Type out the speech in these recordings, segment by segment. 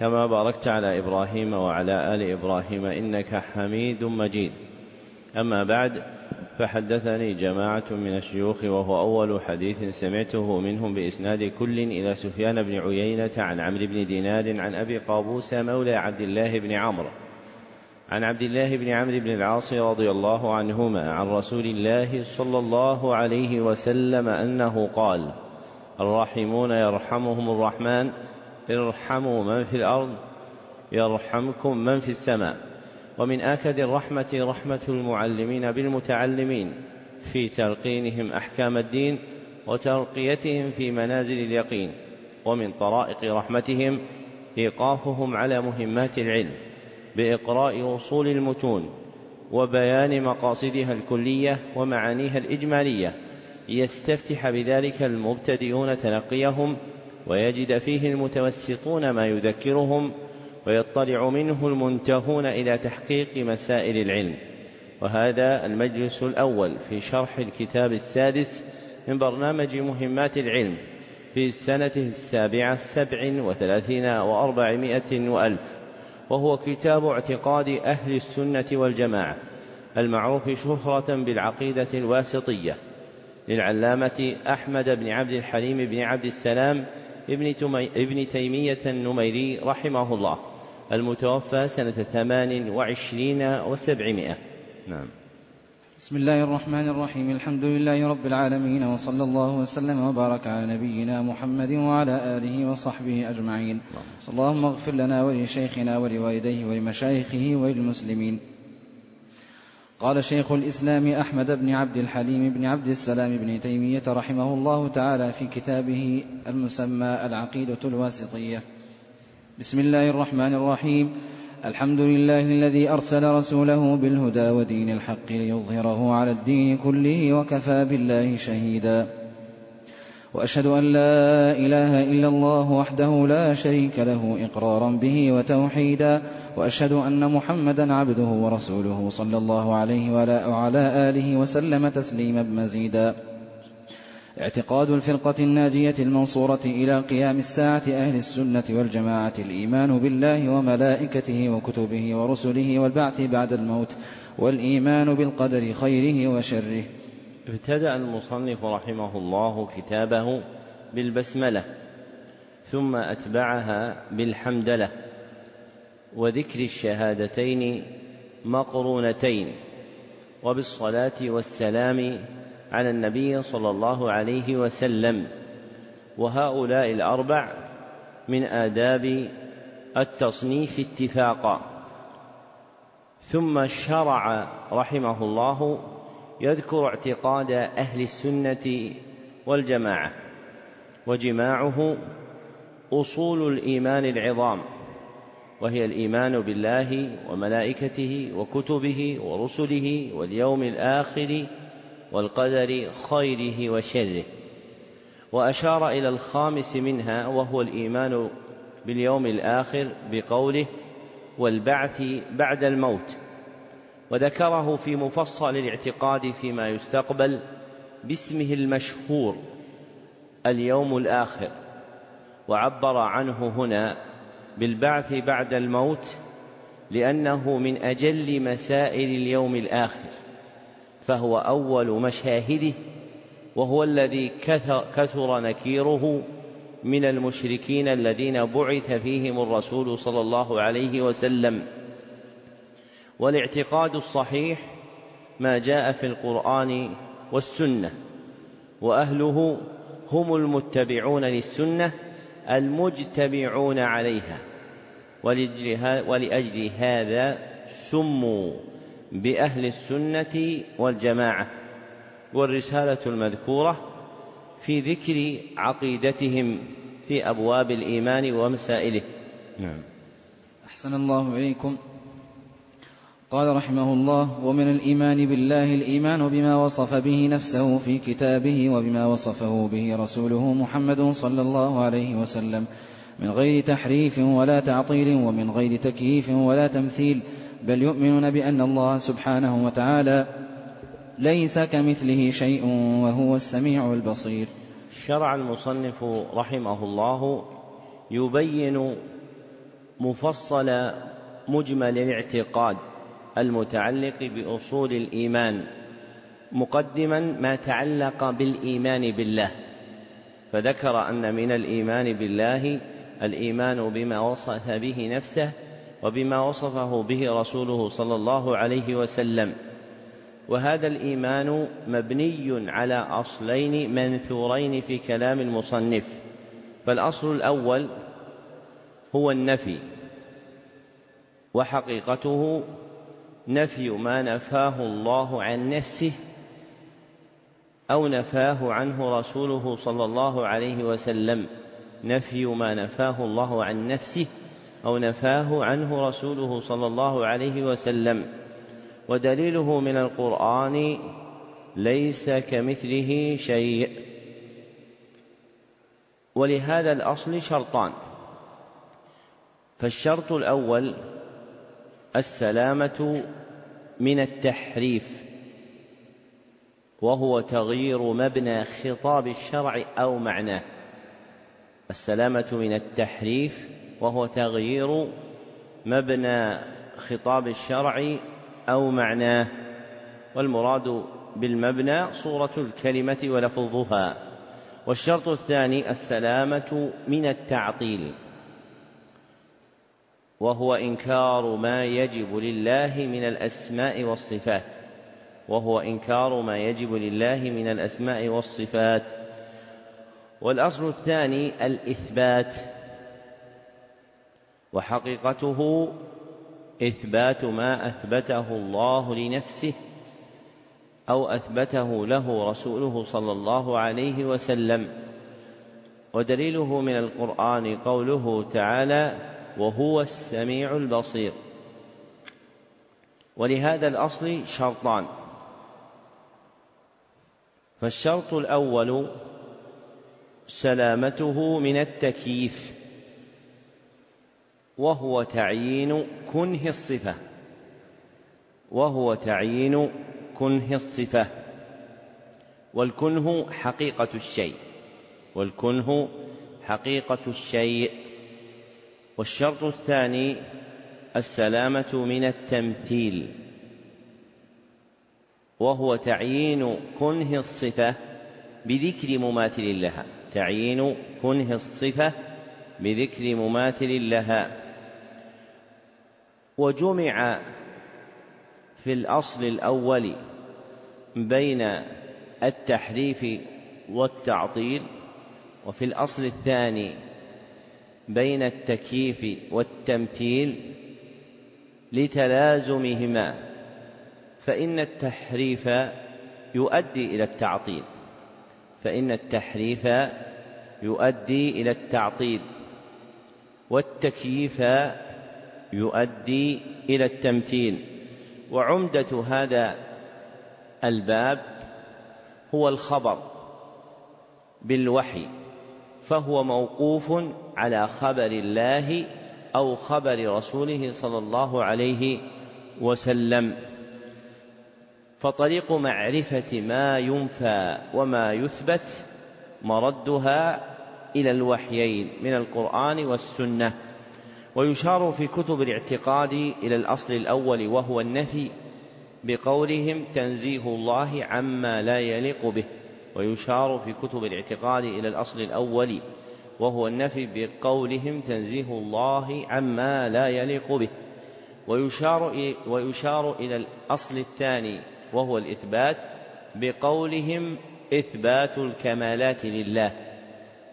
كما باركت على إبراهيم وعلى آل إبراهيم إنك حميد مجيد. أما بعد فحدثني جماعة من الشيوخ وهو أول حديث سمعته منهم بإسناد كل إلى سفيان بن عيينة عن عمرو بن دينار عن أبي قابوس مولى عبد الله بن عمرو. عن عبد الله بن عمرو بن العاص رضي الله عنهما عن رسول الله صلى الله عليه وسلم أنه قال الراحمون يرحمهم الرحمن ارحموا من في الأرض يرحمكم من في السماء. ومن آكد الرحمة رحمة المعلمين بالمتعلمين في تلقينهم أحكام الدين وترقيتهم في منازل اليقين. ومن طرائق رحمتهم إيقافهم على مهمات العلم بإقراء اصول المتون وبيان مقاصدها الكلية ومعانيها الإجمالية. ليستفتح بذلك المبتدئون تلقيهم ويجد فيه المتوسطون ما يذكرهم ويطلع منه المنتهون إلى تحقيق مسائل العلم. وهذا المجلس الأول في شرح الكتاب السادس من برنامج مهمات العلم في السنة السابعة سبع وثلاثين وأربعمائة وألف وهو كتاب اعتقاد أهل السنة والجماعة المعروف شهرة بالعقيدة الواسطية للعلامة أحمد بن عبد الحليم بن عبد السلام ابن, ابن تيمية النميري رحمه الله المتوفى سنة ثمان وعشرين وسبعمائة. نعم. بسم الله الرحمن الرحيم. الحمد لله رب العالمين وصلى الله وسلم وبارك على نبينا محمد وعلى آله وصحبه أجمعين. اللهم اغفر لنا ولشيخنا ولوالديه ولمشايخه وللمسلمين. قال شيخ الإسلام أحمد بن عبد الحليم بن عبد السلام بن تيمية رحمه الله تعالى في كتابه المسمى العقيدة الواسطية. بسم الله الرحمن الرحيم. الحمد لله الذي أرسل رسوله بالهدى ودين الحق ليظهره على الدين كله وكفى بالله شهيدا. وأشهد أن لا إله إلا الله وحده لا شريك له إقرارا به وتوحيدا وأشهد أن محمدا عبده ورسوله صلى الله عليه وعلى آله وسلم تسليما مزيدا. اعتقاد الفرقة الناجية المنصورة إلى قيام الساعة أهل السنة والجماعة الإيمان بالله وملائكته وكتبه ورسله والبعث بعد الموت والإيمان بالقدر خيره وشره. ابتدأ المصنف رحمه الله كتابه بالبسملة ثم أتبعها بالحمدلة وذكر الشهادتين مقرونتين وبالصلاة والسلام على النبي صلى الله عليه وسلم وهؤلاء الأربع من آداب التصنيف اتفاقا. ثم شرع رحمه الله يذكر اعتقاد أهل السنة والجماعة وجماعه أصول الإيمان العظام وهي الإيمان بالله وملائكته وكتبه ورسله واليوم الآخر والقدر خيره وشره. وأشار إلى الخامس منها وهو الإيمان باليوم الآخر بقوله والبعث بعد الموت. وذكره في مفصل الاعتقاد فيما يستقبل باسمه المشهور اليوم الآخر. وعبر عنه هنا بالبعث بعد الموت لأنه من أجل مسائل اليوم الآخر فهو أول مشاهده وهو الذي كثر نكيره من المشركين الذين بعث فيهم الرسول صلى الله عليه وسلم. والاعتقاد الصحيح ما جاء في القرآن والسنة وأهله هم المتبعون للسنة المجتمعون عليها. ولأجل هذا سموا بأهل السنة والجماعة والرسالة المذكورة في ذكر عقيدتهم في أبواب الإيمان ومسائله. نعم. أحسن الله إليكم. قال رحمه الله ومن الإيمان بالله الإيمان بما وصف به نفسه في كتابه وبما وصفه به رسوله محمد صلى الله عليه وسلم من غير تحريف ولا تعطيل ومن غير تكييف ولا تمثيل بل يؤمنون بأن الله سبحانه وتعالى ليس كمثله شيء وهو السميع البصير. شرع المصنف رحمه الله يبين مفصل مجمل الاعتقاد المتعلق بأصول الإيمان مقدما ما تعلق بالإيمان بالله. فذكر أن من الإيمان بالله الإيمان بما وصف به نفسه وبما وصفه به رسوله صلى الله عليه وسلم. وهذا الإيمان مبني على أصلين منثورين في كلام المصنف. فالأصل الأول هو النفي وحقيقته نفي ما نفاه الله عن نفسه أو نفاه عنه رسوله صلى الله عليه وسلم. نفي ما نفاه الله عن نفسه أو نفاه عنه رسوله صلى الله عليه وسلم. ودليله من القرآن ليس كمثله شيء. ولهذا الأصل شرطان. فالشرط الأول السلامة من التحريف وهو تغيير مبنى خطاب الشرع أو معناه. السلامة من التحريف وهو تغيير مبنى خطاب الشرع أو معناه. والمراد بالمبنى صورة الكلمة ولفظها. والشرط الثاني السلامة من التعطيل. وهو إنكار ما يجب لله من الأسماء والصفات. وهو إنكار ما يجب لله من الأسماء والصفات. والأصل الثاني الإثبات. وحقيقته إثبات ما أثبته الله لنفسه أو أثبته له رسوله صلى الله عليه وسلم. ودليله من القرآن قوله تعالى وهو السميع البصير. ولهذا الأصل شرطان. فالشرط الأول سلامته من التكييف وهو تعيين كنه الصفة. وهو تعيين كنه الصفة. والكنه حقيقة الشيء. والكنه حقيقة الشيء. والشرط الثاني السلامة من التمثيل وهو تعيين كنه الصفة بذكر مماثل لها تعيين كنه الصفة بذكر مماثل لها. وجمع في الأصل الأول بين التحريف والتعطيل وفي الأصل الثاني بين التكييف والتمثيل لتلازمهما فإن التحريف يؤدي إلى التعطيل. فإن التحريف يؤدي إلى التعطيل والتكييف يؤدي إلى التمثيل. وعمدة هذا الباب هو الخبر بالوحي فهو موقوف على خبر الله أو خبر رسوله صلى الله عليه وسلم. فطريق معرفة ما ينفى وما يثبت مردها إلى الوحيين من القرآن والسنة ويشار في كتب الاعتقاد إلى الأصل الأول وهو النفي بقولهم تنزيه الله عما لا يليق به ويشار في كتب الاعتقاد إلى الأصل الأول وهو النفي بقولهم تنزيه الله عما لا يليق به. ويشار ويشار إلى الأصل الثاني وهو الإثبات بقولهم إثبات الكمالات لله.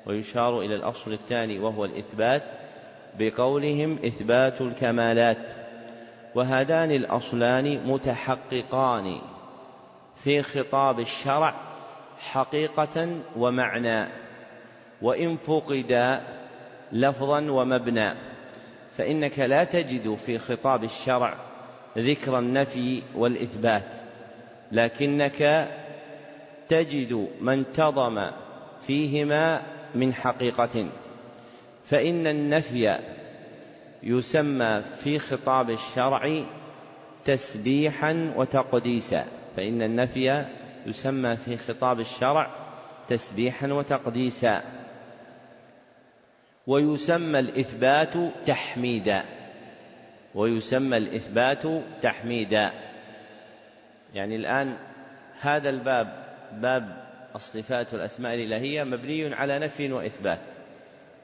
ويشار إلى الأصل الثاني وهو الإثبات بقولهم إثبات الكمالات. وهذان الأصلان متحققان في خطاب الشرع حقيقة ومعنى. وإن فقدا لفظا ومبنى فإنك لا تجد في خطاب الشرع ذكر النفي والإثبات لكنك تجد ما انتظم فيهما من حقيقة. فإن النفي يسمى في خطاب الشرع تسبيحا وتقديسا فإن النفي يسمى في خطاب الشرع تسبيحا وتقديسا. ويسمى الإثبات تحميدا. ويسمى الإثبات تحميدا. يعني الآن هذا الباب باب الصفات والأسماء الإلهية مبني على نفي وإثبات.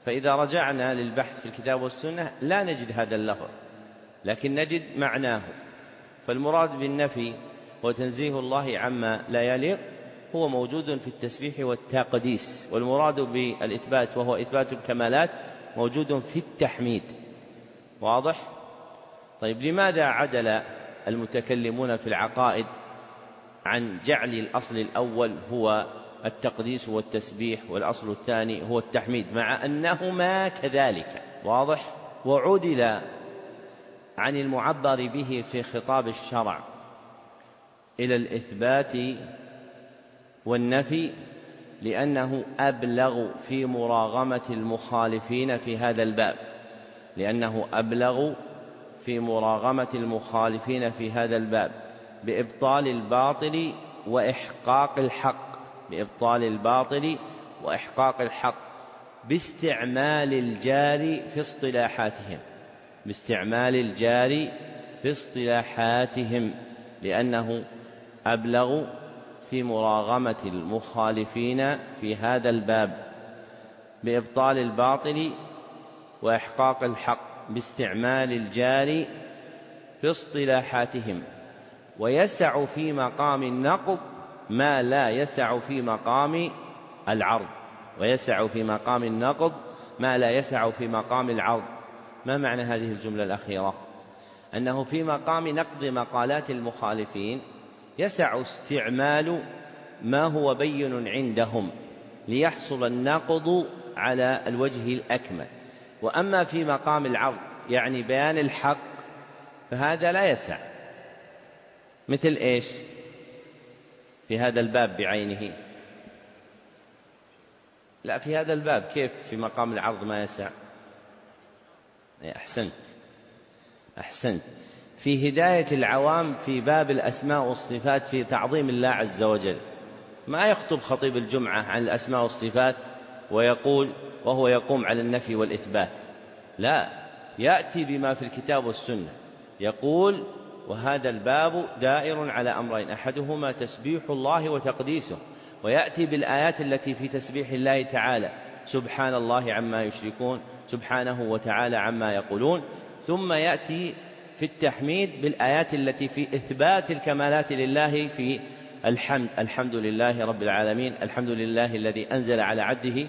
فإذا رجعنا للبحث في الكتاب والسنة لا نجد هذا اللفظ لكن نجد معناه. فالمراد بالنفي هو تنزيه الله عما لا يليق هو موجود في التسبيح والتقديس والمراد بالإثبات وهو إثبات الكمالات موجود في التحميد. واضح؟ طيب لماذا عدل المتكلمون في العقائد عن جعل الأصل الأول هو التقديس والتسبيح والأصل الثاني هو التحميد مع أنهما كذلك؟ واضح؟ وعدل عن المعبر به في خطاب الشرع إلى الإثبات والنفي لأنه أبلغ في مراغمة المخالفين في هذا الباب. لأنه أبلغ في مراغمة المخالفين في هذا الباب. بإبطال الباطل وإحقاق الحق. بإبطال الباطل وإحقاق الحق. باستعمال الجاري في اصطلاحاتهم. باستعمال الجاري في اصطلاحاتهم. لأنه أبلغ في مراغمة المخالفين في هذا الباب بإبطال الباطل وإحقاق الحق باستعمال الجاري في اصطلاحاتهم. ويسع في مقام النقض ما لا يسع في مقام العرض. ويسع في مقام النقض ما لا يسع في مقام العرض. ما معنى هذه الجملة الأخيرة؟ أنه في مقام نقض مقالات المخالفين يسع استعمال ما هو بين عندهم ليحصل النقض على الوجه الأكمل. وأما في مقام العرض يعني بيان الحق فهذا لا يسع. مثل إيش؟ في هذا الباب بعينه. لا في هذا الباب كيف في مقام العرض ما يسع؟ أحسنت. أحسنت. في هداية العوام في باب الأسماء والصفات في تعظيم الله عز وجل. ما يخطب خطيب الجمعة عن الأسماء والصفات ويقول وهو يقوم على النفي والإثبات. لا يأتي بما في الكتاب والسنة. يقول وهذا الباب دائر على أمرين أحدهما تسبيح الله وتقديسه ويأتي بالآيات التي في تسبيح الله تعالى سبحان الله عما يشركون سبحانه وتعالى عما يقولون ثم يأتي في التحميد بالآيات التي في إثبات الكمالات لله في الحمد الحمد لله رب العالمين الحمد لله الذي أنزل على عبده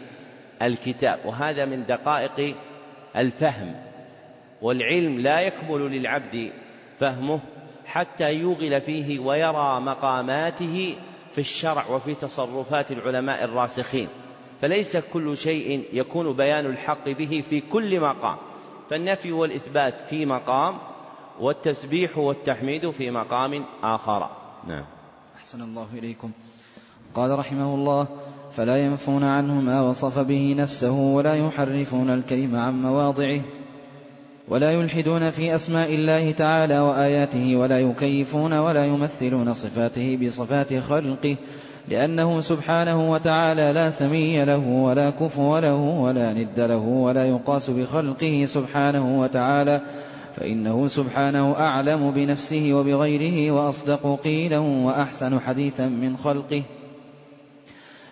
الكتاب. وهذا من دقائق الفهم والعلم لا يكمل للعبد فهمه حتى يوغل فيه ويرى مقاماته في الشرع وفي تصرفات العلماء الراسخين. فليس كل شيء يكون بيان الحق به في كل مقام. فالنفي والإثبات في مقام والتسبيح والتحميد في مقام آخر. نعم. أحسن الله إليكم. قال رحمه الله فلا ينفون عنه ما وصف به نفسه ولا يحرفون الكلم عن مواضعه ولا يلحدون في أسماء الله تعالى وآياته ولا يكيفون ولا يمثلون صفاته بصفات خلقه لأنه سبحانه وتعالى لا سمي له ولا كفو له ولا ند له ولا يقاس بخلقه سبحانه وتعالى فإنه سبحانه أعلم بنفسه وبغيره وأصدق قيلا وأحسن حديثا من خلقه.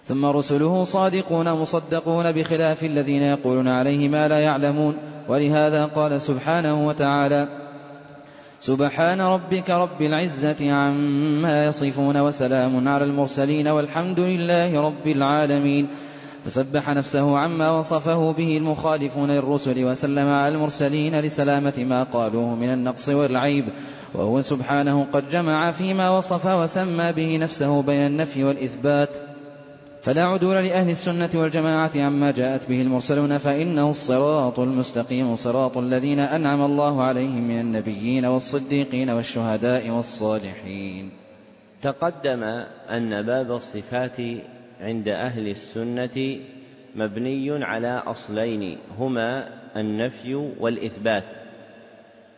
ثم رسله صادقون مصدقون بخلاف الذين يقولون عليه ما لا يعلمون. ولهذا قال سبحانه وتعالى سبحان ربك رب العزة عما يصفون وسلام على المرسلين والحمد لله رب العالمين. فسبح نفسه عما وصفه به المخالفون للرسل وسلم على المرسلين لسلامة ما قالوه من النقص والعيب. وهو سبحانه قد جمع فيما وصف وسمى به نفسه بين النفي والإثبات. فلا عدول لأهل السنة والجماعة عما جاءت به المرسلون فإنه الصراط المستقيم صراط الذين أنعم الله عليهم من النبيين والصديقين والشهداء والصالحين. تقدم أن باب الصفات عند أهل السنة مبني على أصلين هما النفي والإثبات.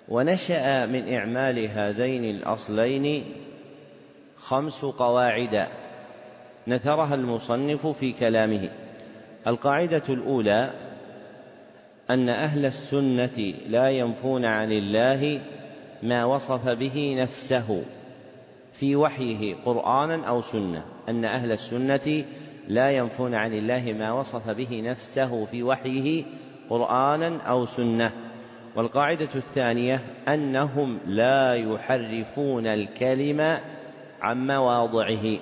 ونشأ من إعمال هذين الأصلين خمس قواعد نثرها المصنف في كلامه. القاعدة الأولى أن أهل السنة لا ينفون عن الله ما وصف به نفسه في وحيه قرآنا أو سنة. أن أهل السنة لا ينفون عن الله ما وصف به نفسه في وحيه قرآنا أو سنة. والقاعدة الثانية أنهم لا يحرفون الكلم عن مواضعه.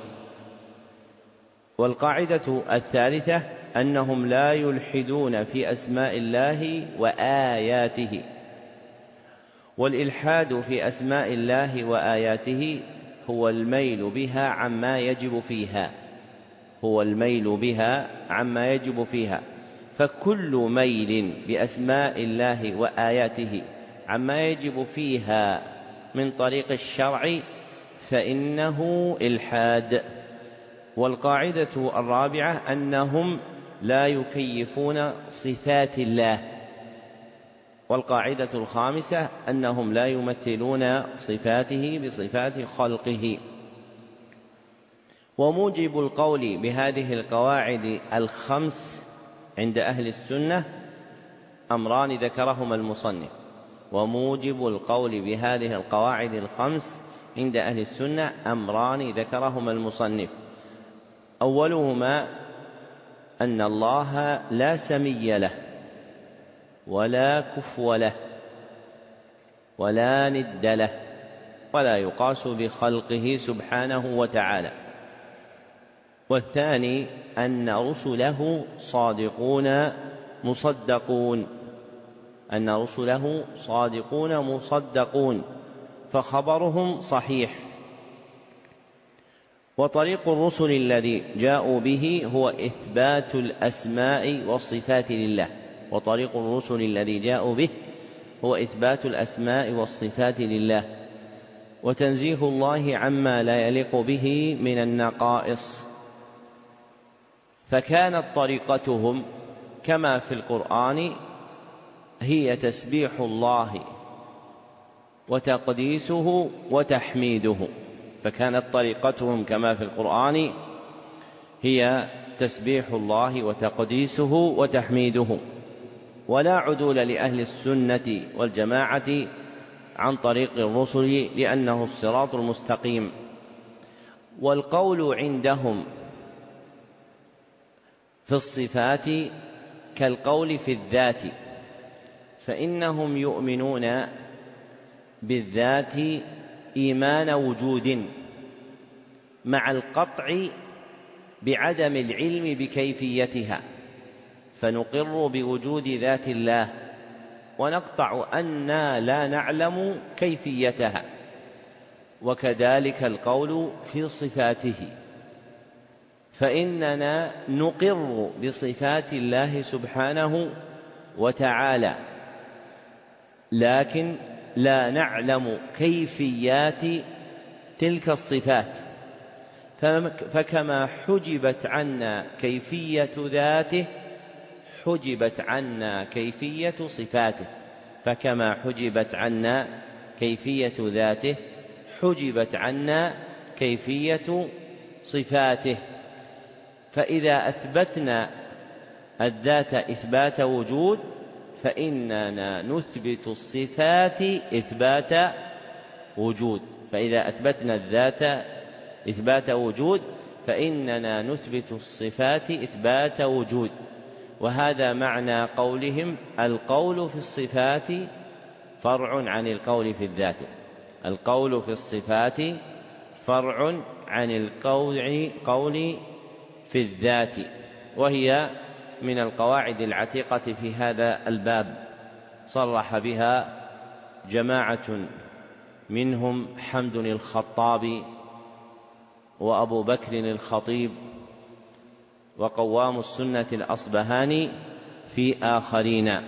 والقاعدة الثالثة أنهم لا يلحدون في أسماء الله وآياته. والإلحاد في أسماء الله وآياته هو الميل بها عما يجب فيها. هو الميل بها عما يجب فيها. فكل ميل بأسماء الله وآياته عما يجب فيها من طريق الشرع فإنه إلحاد. والقاعدة الرابعة أنهم لا يكيفون صفات الله. والقاعدة الخامسة أنهم لا يمثلون صفاته بصفات خلقه. وموجب القول بهذه القواعد الخمس عند أهل السنة أمران ذكرهما المصنف. وموجب القول بهذه القواعد الخمس عند أهل السنة أمران ذكرهما المصنف. أولهما أن الله لا سمي له. ولا كفو له ولا ند له ولا يقاس بخلقه سبحانه وتعالى. والثاني أن رسله صادقون مصدقون أن رسله صادقون مصدقون فخبرهم صحيح. وطريق الرسل الذي جاءوا به هو إثبات الأسماء والصفات لله. وطريق الرسل الذي جاءوا به هو إثبات الأسماء والصفات لله وتنزيه الله عما لا يليق به من النقائص. فكانت طريقتهم كما في القرآن هي تسبيح الله وتقديسه وتحميده. فكانت طريقتهم كما في القرآن هي تسبيح الله وتقديسه وتحميده. ولا عدول لأهل السنة والجماعة عن طريق الرسل لأنه الصراط المستقيم. والقول عندهم في الصفات كالقول في الذات فإنهم يؤمنون بالذات إيمان وجود مع القطع بعدم العلم بكيفيتها. فنقر بوجود ذات الله ونقطع أنا لا نعلم كيفيتها وكذلك القول في صفاته. فإننا نقر بصفات الله سبحانه وتعالى لكن لا نعلم كيفيات تلك الصفات. فكما حجبت عنا كيفية ذاته حجبت عنا كيفية صفاته فكما حجبت عنا كيفية ذاته حجبت عنا كيفية صفاته. فإذا أثبتنا الذات إثبات وجود فإننا نثبت الصفات إثبات وجود. فإذا أثبتنا الذات إثبات وجود فإننا نثبت الصفات إثبات وجود. وهذا معنى قولهم القول في الصفات فرع عن القول في الذات. القول في الصفات فرع عن القول قول في الذات. وهي من القواعد العتيقة في هذا الباب. صرح بها جماعة منهم حمد الخطابي وأبو بكر الخطيب وقوام السنة الأصبهاني في آخرين.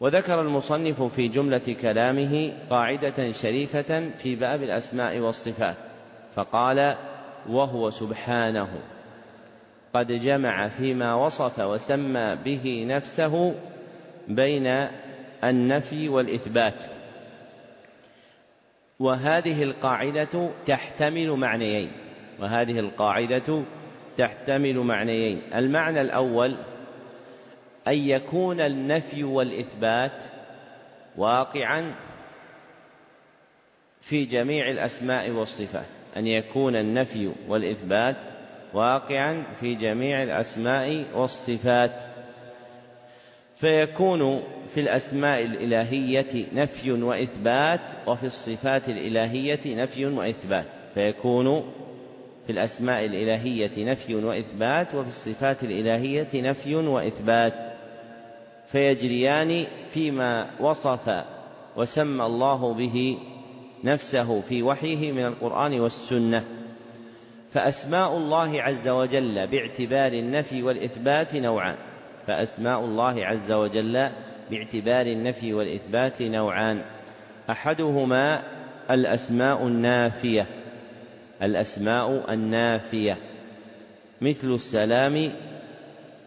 وذكر المصنف في جملة كلامه قاعدة شريفة في باب الأسماء والصفات فقال وهو سبحانه. قد جمع فيما وصف وسمى به نفسه بين النفي والإثبات. وهذه القاعدة تحتمل معنيين وهذه القاعدة تحتمل معنيين. المعنى الأول أن يكون النفي والإثبات واقعا في جميع الأسماء والصفات. أن يكون النفي والإثبات واقعا في جميع الأسماء والصفات. فيكون في الأسماء الإلهية نفي وإثبات وفي الصفات الإلهية نفي وإثبات. فيكون في الأسماء الإلهية نفي وإثبات وفي الصفات الإلهية نفي وإثبات. فيجريان فيما وصف وسمى الله به نفسه في وحيه من القرآن والسنة. فأسماء الله عز وجل باعتبار النفي والإثبات نوعان. فأسماء الله عز وجل باعتبار النفي والإثبات نوعان. أحدهما الأسماء النافية. الأسماء النافية مثل السلام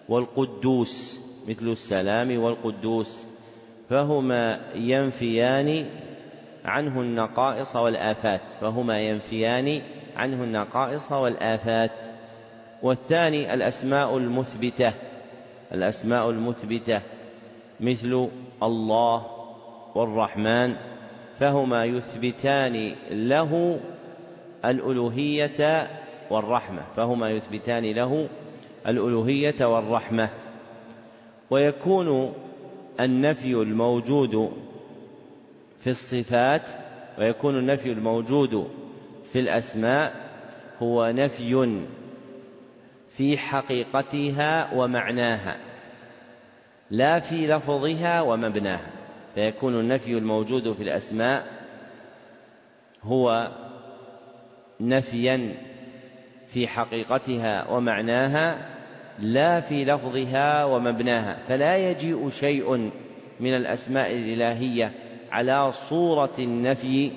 والقدوس مثل السلام والقدوس فهما ينفيان عنه النقائص والآفات فهما ينفيان عنه النقائص والآفات. والثاني الأسماء المثبتة الأسماء المثبتة مثل الله والرحمن فهما يثبتان له الألوهية والرحمة فهما يثبتان له الألوهية والرحمة. ويكون النفي الموجود في الصفات ويكون النفي الموجود في الأسماء هو نفي في حقيقتها ومعناها لا في لفظها ومبناها. فيكون النفي الموجود في الأسماء هو نفيا في حقيقتها ومعناها لا في لفظها ومبناها فلا يجيء شيء من الأسماء الإلهية على صورة النفي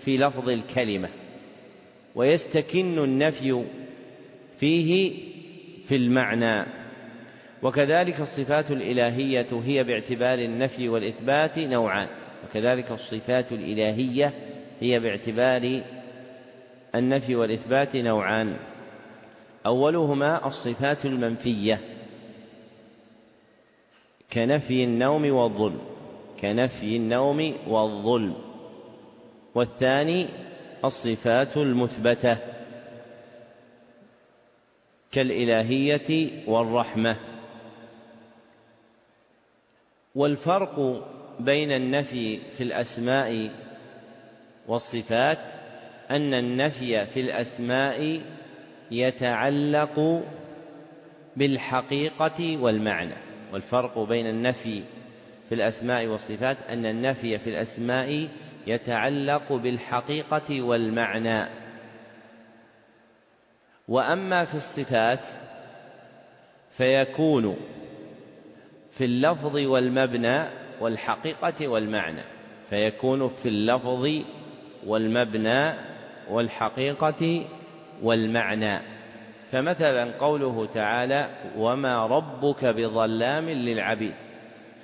في لفظ الكلمة ويستكن النفي فيه في المعنى. وكذلك الصفات الإلهية هي باعتبار النفي والإثبات نوعان وكذلك الصفات الإلهية هي باعتبار النفي والإثبات نوعان. أولهما الصفات المنفية كنفي النوم والظلم كنفي النوم والظلم. والثاني الصفات المثبتة كالإلهية والرحمة. والفرق بين النفي في الأسماء والصفات أن النفي في الأسماء يتعلق بالحقيقة والمعنى والفرق بين النفي في الأسماء والصفات أن النفي في الأسماء يتعلق بالحقيقة والمعنى. وأما في الصفات فيكون في اللفظ والمبنى والحقيقة والمعنى فيكون في اللفظ والمبنى والحقيقة والمعنى. فمثلا قوله تعالى وما ربك بظلام للعبيد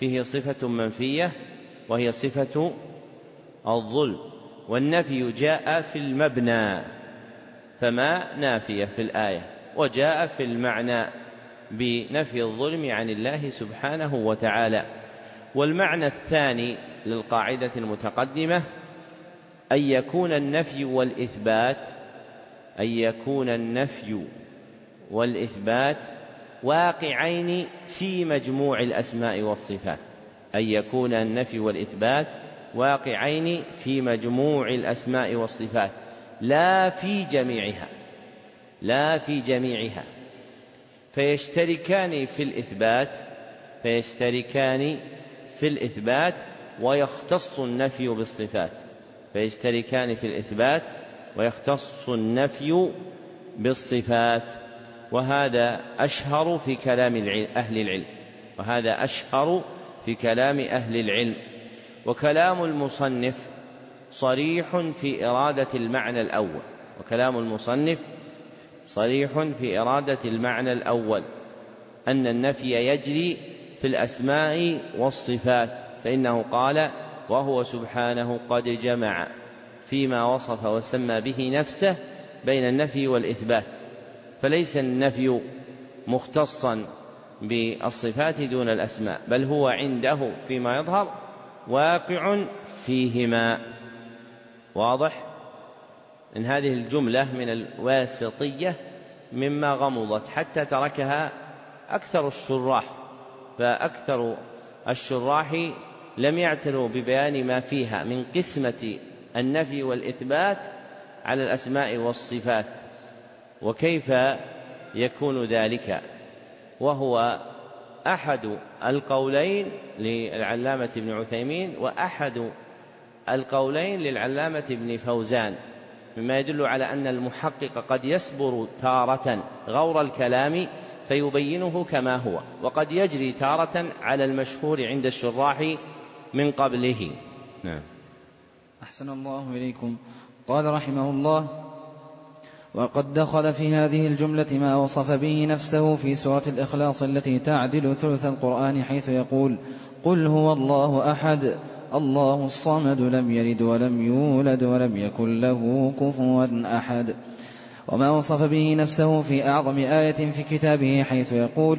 فيه صفة منفية وهي صفة الظلم. والنفي جاء في المبنى فما نافية في الآية. وجاء في المعنى بنفي الظلم عن الله سبحانه وتعالى. والمعنى الثاني للقاعدة المتقدمة أن يكون النفي والإثبات أن يكون النفي والإثبات واقعين في مجموع الأسماء والصفات. أن يكون النفي والإثبات واقعين في مجموع الأسماء والصفات. لا في جميعها لا في جميعها. فيشتركان في الإثبات فيشتركان في الإثبات ويختص النفي بالصفات. فيشتركان في الإثبات ويختص النفي بالصفات وهذا أشهر في كلام أهل العلم وهذا أشهر في كلام أهل العلم. وكلام المصنف صريح في إرادة المعنى الأول. وكلام المصنف صريح في إرادة المعنى الأول. أن النفي يجري في الأسماء والصفات فإنه قال وهو سبحانه قد جمع فيما وصف وسمى به نفسه بين النفي والإثبات. فليس النفي مختصا بالصفات دون الأسماء بل هو عنده فيما يظهر واقع فيهما. واضح؟ إن هذه الجملة من الواسطية مما غمضت حتى تركها أكثر الشراح فأكثر الشراح لم يعتنوا ببيان ما فيها من قسمة النفي والإثبات على الأسماء والصفات وكيف يكون ذلك؟ وهو أحد القولين للعلامة ابن عثيمين وأحد القولين للعلامة ابن فوزان مما يدل على أن المحقق قد يصبر تارة غور الكلام فيبينه كما هو وقد يجري تارة على المشهور عند الشراح من قبله. نعم. أحسن الله إليكم. قال رحمه الله وقد دخل في هذه الجملة ما وصف به نفسه في سورة الإخلاص التي تعدل ثلث القرآن حيث يقول قل هو الله أحد الله الصمد لم يلد ولم يولد ولم يكن له كفوا أحد. وما وصف به نفسه في أعظم آية في كتابه حيث يقول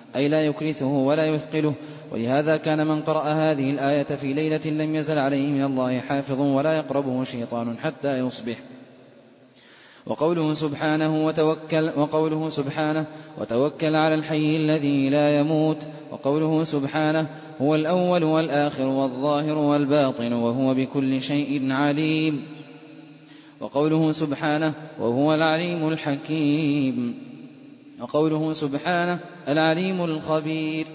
أي لا يكرثه ولا يثقله. ولهذا كان من قرأ هذه الآية في ليلة لم يزل عليه من الله حافظ ولا يقربه شيطان حتى يصبح. وقوله سبحانه وتوكل وقوله سبحانه وتوكل على الحي الذي لا يموت. وقوله سبحانه هو الأول والآخر والظاهر والباطن وهو بكل شيء عليم. وقوله سبحانه وهو العليم الحكيم. وقوله سبحانه العليم الخبير.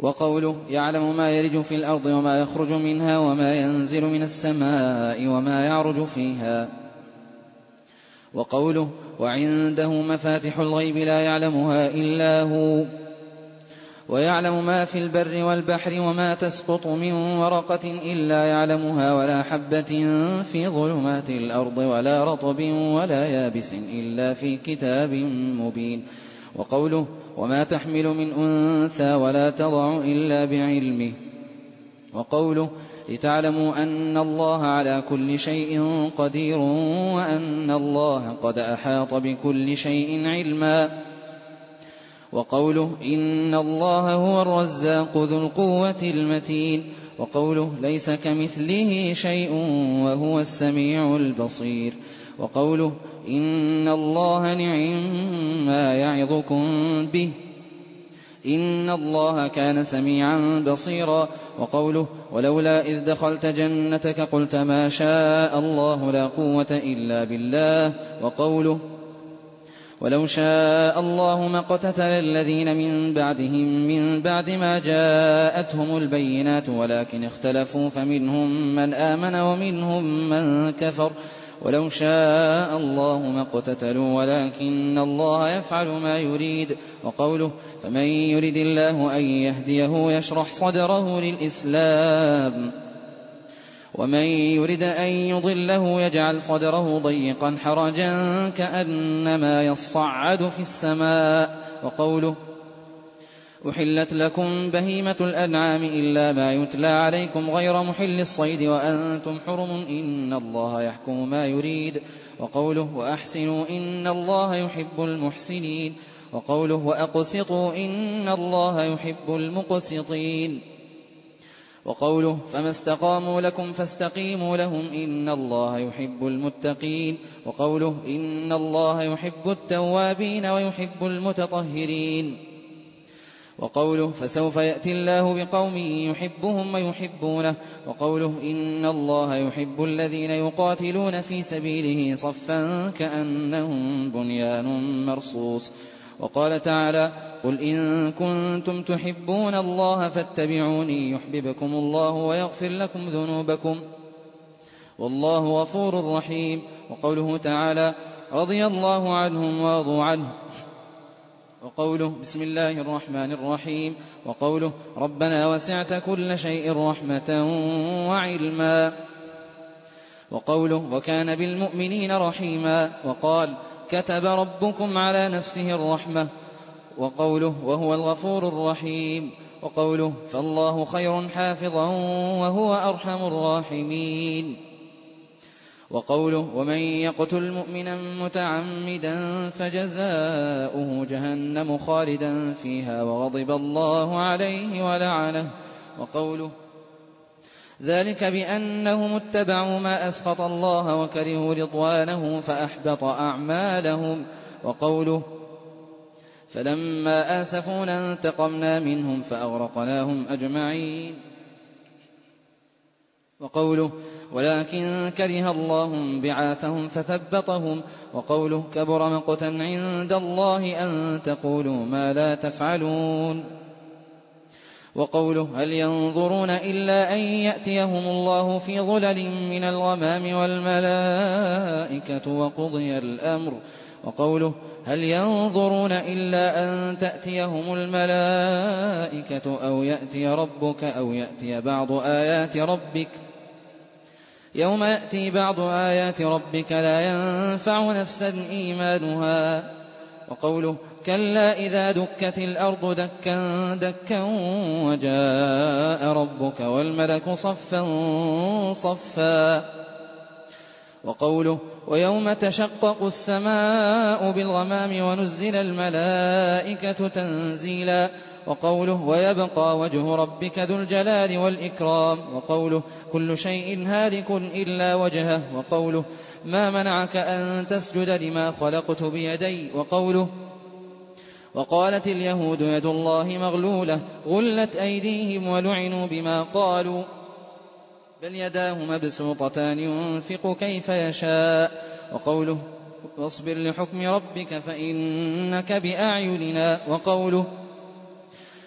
وقوله يعلم ما يلج في الأرض وما يخرج منها وما ينزل من السماء وما يعرج فيها. وقوله وعنده مفاتح الغيب لا يعلمها إلا هو. ويعلم ما في البر والبحر وما تسقط من ورقة إلا يعلمها ولا حبة في ظلمات الأرض ولا رطب ولا يابس إلا في كتاب مبين. وقوله وما تحمل من أنثى ولا تضع إلا بعلمه. وقوله لتعلموا أن الله على كل شيء قدير وأن الله قد أحاط بكل شيء علما. وقوله إن الله هو الرزاق ذو القوة المتين وقوله ليس كمثله شيء وهو السميع البصير وقوله إن الله نعم ما يعظكم به إن الله كان سميعا بصيرا وقوله ولولا إذ دخلت جنتك قلت ما شاء الله لا قوة إلا بالله وقوله ولو شاء الله ما اقتتل الذين من بعدهم من بعد ما جاءتهم البينات ولكن اختلفوا فمنهم من آمن ومنهم من كفر. ولو شاء الله ما اقتتلوا ولكن الله يفعل ما يريد. وقوله فمن يرد الله أن يهديه يشرح صدره للإسلام ومن يرد أن يضله يجعل صدره ضيقا حرجا كأنما يصعد في السماء. وقوله أحلت لكم بهيمة الأنعام إلا ما يتلى عليكم غير محل الصيد وأنتم حرم إن الله يحكم ما يريد. وقوله وأحسنوا إن الله يحب المحسنين. وقوله وأقسطوا إن الله يحب المقسطين. وقوله فما استقاموا لكم فاستقيموا لهم إن الله يحب المتقين وقوله إن الله يحب التوابين ويحب المتطهرين وقوله فسوف يأتي الله بقوم يحبهم ويحبونه وقوله إن الله يحب الذين يقاتلون في سبيله صفا كأنهم بنيان مرصوص وقال تعالى قل إن كنتم تحبون الله فاتبعوني يحببكم الله ويغفر لكم ذنوبكم والله غفور رحيم وقوله تعالى رضي الله عنهم ورضوا عنه وقوله بسم الله الرحمن الرحيم وقوله ربنا وسعت كل شيء رحمة وعلما وقوله وكان بالمؤمنين رحيما وقال كتب ربكم على نفسه الرحمة وقوله وهو الغفور الرحيم وقوله فالله خير حافظا وهو أرحم الراحمين. وقوله ومن يقتل مؤمنا متعمدا فجزاؤه جهنم خالدا فيها وغضب الله عليه ولعنه. وقوله ذلك بأنهم اتبعوا ما أسخط الله وكرهوا رضوانه فأحبط أعمالهم. وقوله فلما آسفونا انتقمنا منهم فأغرقناهم أجمعين. وقوله ولكن كره الله بعاثهم فثبطهم. وقوله كبر مقتا عند الله أن تقولوا ما لا تفعلون. وقوله هل ينظرون إلا أن يأتيهم الله في ظلل من الغمام والملائكة وقضي الأمر وقوله هل ينظرون إلا أن تأتيهم الملائكة أو يأتي ربك أو يأتي بعض آيات ربك يوم يأتي بعض آيات ربك لا ينفع نفسا إيمانها وقوله كلا إذا دكت الأرض دكا دكا وجاء ربك والملك صفا صفا وقوله ويوم تشقق السماء بالغمام ونزل الملائكة تنزيلا وقوله ويبقى وجه ربك ذو الجلال والإكرام وقوله كل شيء هالك إلا وجهه وقوله ما منعك أن تسجد لما خلقت بيدي وقوله وقالت اليهود يد الله مغلولة غلت أيديهم ولعنوا بما قالوا. بل يداه مبسوطتان ينفق كيف يشاء. وقوله واصبر لحكم ربك فإنك بأعيننا. وقوله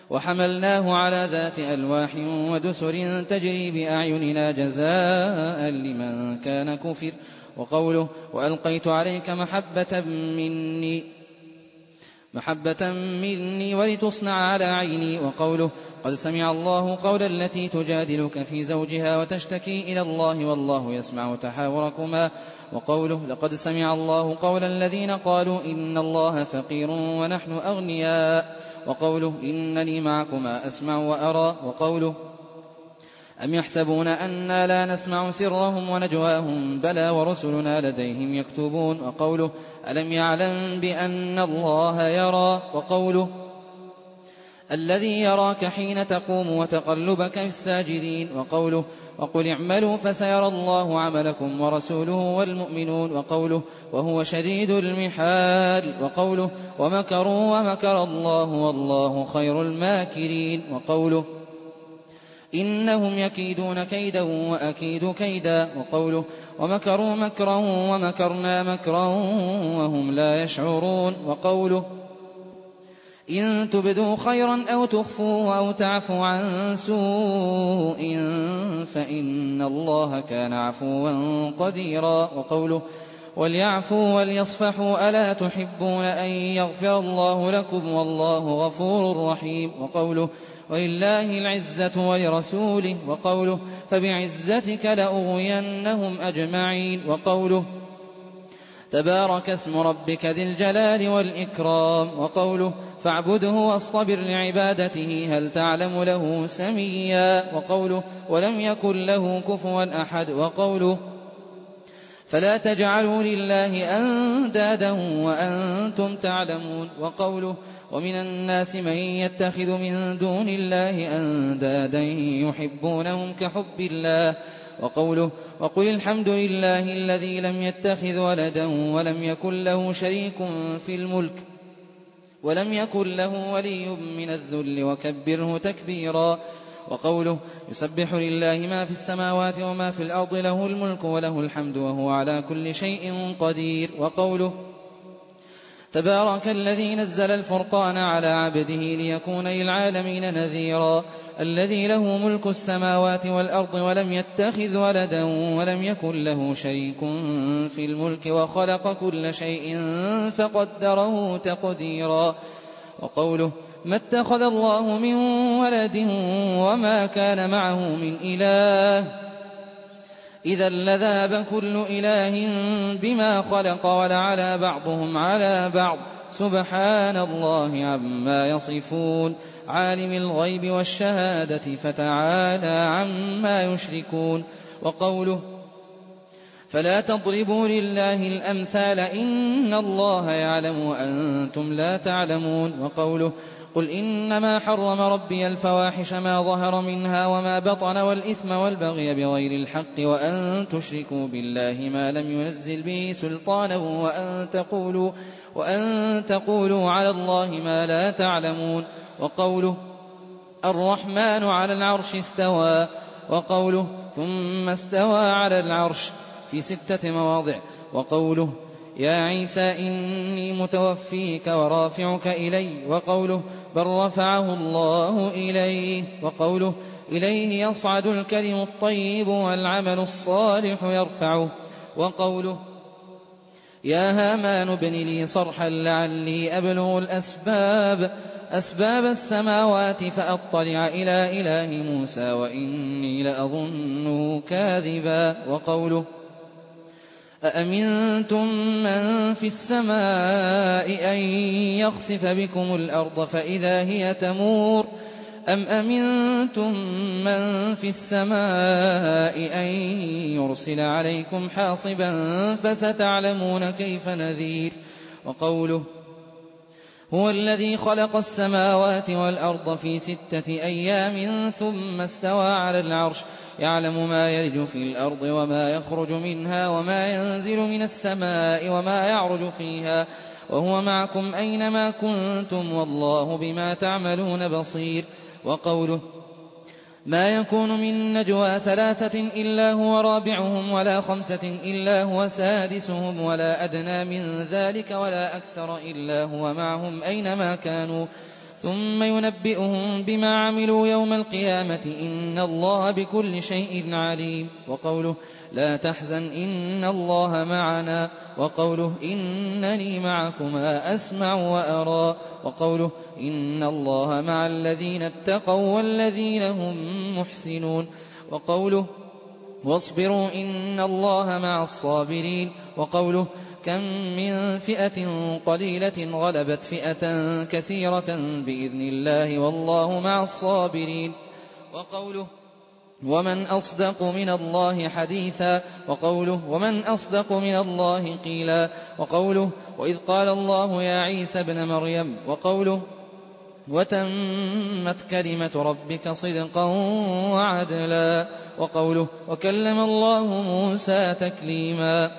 وحملناه على ذات ألواح ودسر تجري بأعيننا جزاء لمن كان كفر. وقوله وألقيت عليك محبة مني. محبة مني ولتصنع على عيني وقوله قد سمع الله قول التي تجادلك في زوجها وتشتكي إلى الله والله يسمع تحاوركما وقوله لقد سمع الله قول الذين قالوا إن الله فقير ونحن أغنياء وقوله إنني معكما أسمع وأرى وقوله أم يحسبون أنا لا نسمع سرهم ونجواهم بلى ورسلنا لديهم يكتبون وقوله ألم يعلم بأن الله يرى وقوله الذي يراك حين تقوم وتقلبك في الساجدين وقوله وقل اعملوا فسيرى الله عملكم ورسوله والمؤمنون وقوله وهو شديد المحال وقوله ومكروا ومكر الله والله خير الماكرين وقوله إنهم يكيدون كيدا وأكيد كيدا وقوله ومكروا مكرا ومكرنا مكرا وهم لا يشعرون وقوله إن تبدوا خيرا أو تخفوه أو تعفوا عن سوء فإن الله كان عفوا قديرا وقوله وليعفوا وليصفحوا ألا تحبون أن يغفر الله لكم والله غفور رحيم وقوله ولله العزة ولرسوله وقوله فبعزتك لأغوينهم أجمعين وقوله تبارك اسم ربك ذي الجلال والإكرام وقوله فاعبده واصطبر لعبادته هل تعلم له سميا وقوله ولم يكن له كفوا أحد وقوله فلا تجعلوا لله أندادا وأنتم تعلمون وقوله ومن الناس من يتخذ من دون الله أندادا يحبونهم كحب الله وقوله وقل الحمد لله الذي لم يتخذ ولدا ولم يكن له شريك في الملك ولم يكن له ولي من الذل وكبره تكبيرا وقوله يسبح لله ما في السماوات وما في الأرض له الملك وله الحمد وهو على كل شيء قدير وقوله تبارك الذي نزل الفرقان على عبده ليكون للعالمين نذيرا الذي له ملك السماوات والأرض ولم يتخذ ولدا ولم يكن له شريك في الملك وخلق كل شيء فقدره تقديرا. وقوله ما اتخذ الله من ولد وما كان معه من إله إذا لذاب كل إله بما خلق ولعلى بعضهم على بعض. سبحان الله عما يصفون. عالم الغيب والشهادة فتعالى عما يشركون. وقوله فلا تضربوا لله الأمثال إن الله يعلم وأنتم لا تعلمون. وقوله قل إنما حرم ربي الفواحش ما ظهر منها وما بطن والإثم والبغي بغير الحق وأن تشركوا بالله ما لم ينزل به سلطانا وأن تقولوا وأن تقولوا على الله ما لا تعلمون وقوله الرحمن على العرش استوى وقوله ثم استوى على العرش في ستة مواضع وقوله يا عيسى إني متوفيك ورافعك إلي وقوله بل رفعه الله إليه وقوله إليه يصعد الكلم الطيب والعمل الصالح يرفعه وقوله يا هامان ابن لي صرحا لعلي أبلغ الأسباب أسباب السماوات فأطلع إلى إله موسى وإني لأظنه كاذبا وقوله أأمنتم من في السماء أن يخسف بكم الأرض فإذا هي تمور أم أمنتم من في السماء أن يرسل عليكم حاصبا فستعلمون كيف نذير وقوله هو الذي خلق السماوات والأرض في ستة أيام ثم استوى على العرش يعلم ما يلج في الأرض وما يخرج منها وما ينزل من السماء وما يعرج فيها وهو معكم أينما كنتم والله بما تعملون بصير وقوله ما يكون من نجوى ثلاثة إلا هو رابعهم ولا خمسة إلا هو سادسهم ولا أدنى من ذلك ولا أكثر إلا هو معهم أينما كانوا ثم ينبئهم بما عملوا يوم القيامة إن الله بكل شيء عليم. وقوله لا تحزن إن الله معنا. وقوله إنني معكما أسمع وأرى. وقوله إن الله مع الذين اتقوا والذين هم محسنون. وقوله واصبروا إن الله مع الصابرين. وقوله كم من فئة قليلة غلبت فئة كثيرة بإذن الله والله مع الصابرين. وقوله ومن أصدق من الله حديثا وقوله ومن أصدق من الله قيلا وقوله وإذ قال الله يا عيسى ابن مريم وقوله وتمت كلمة ربك صدقا وعدلا وقوله وكلم الله موسى تكليما.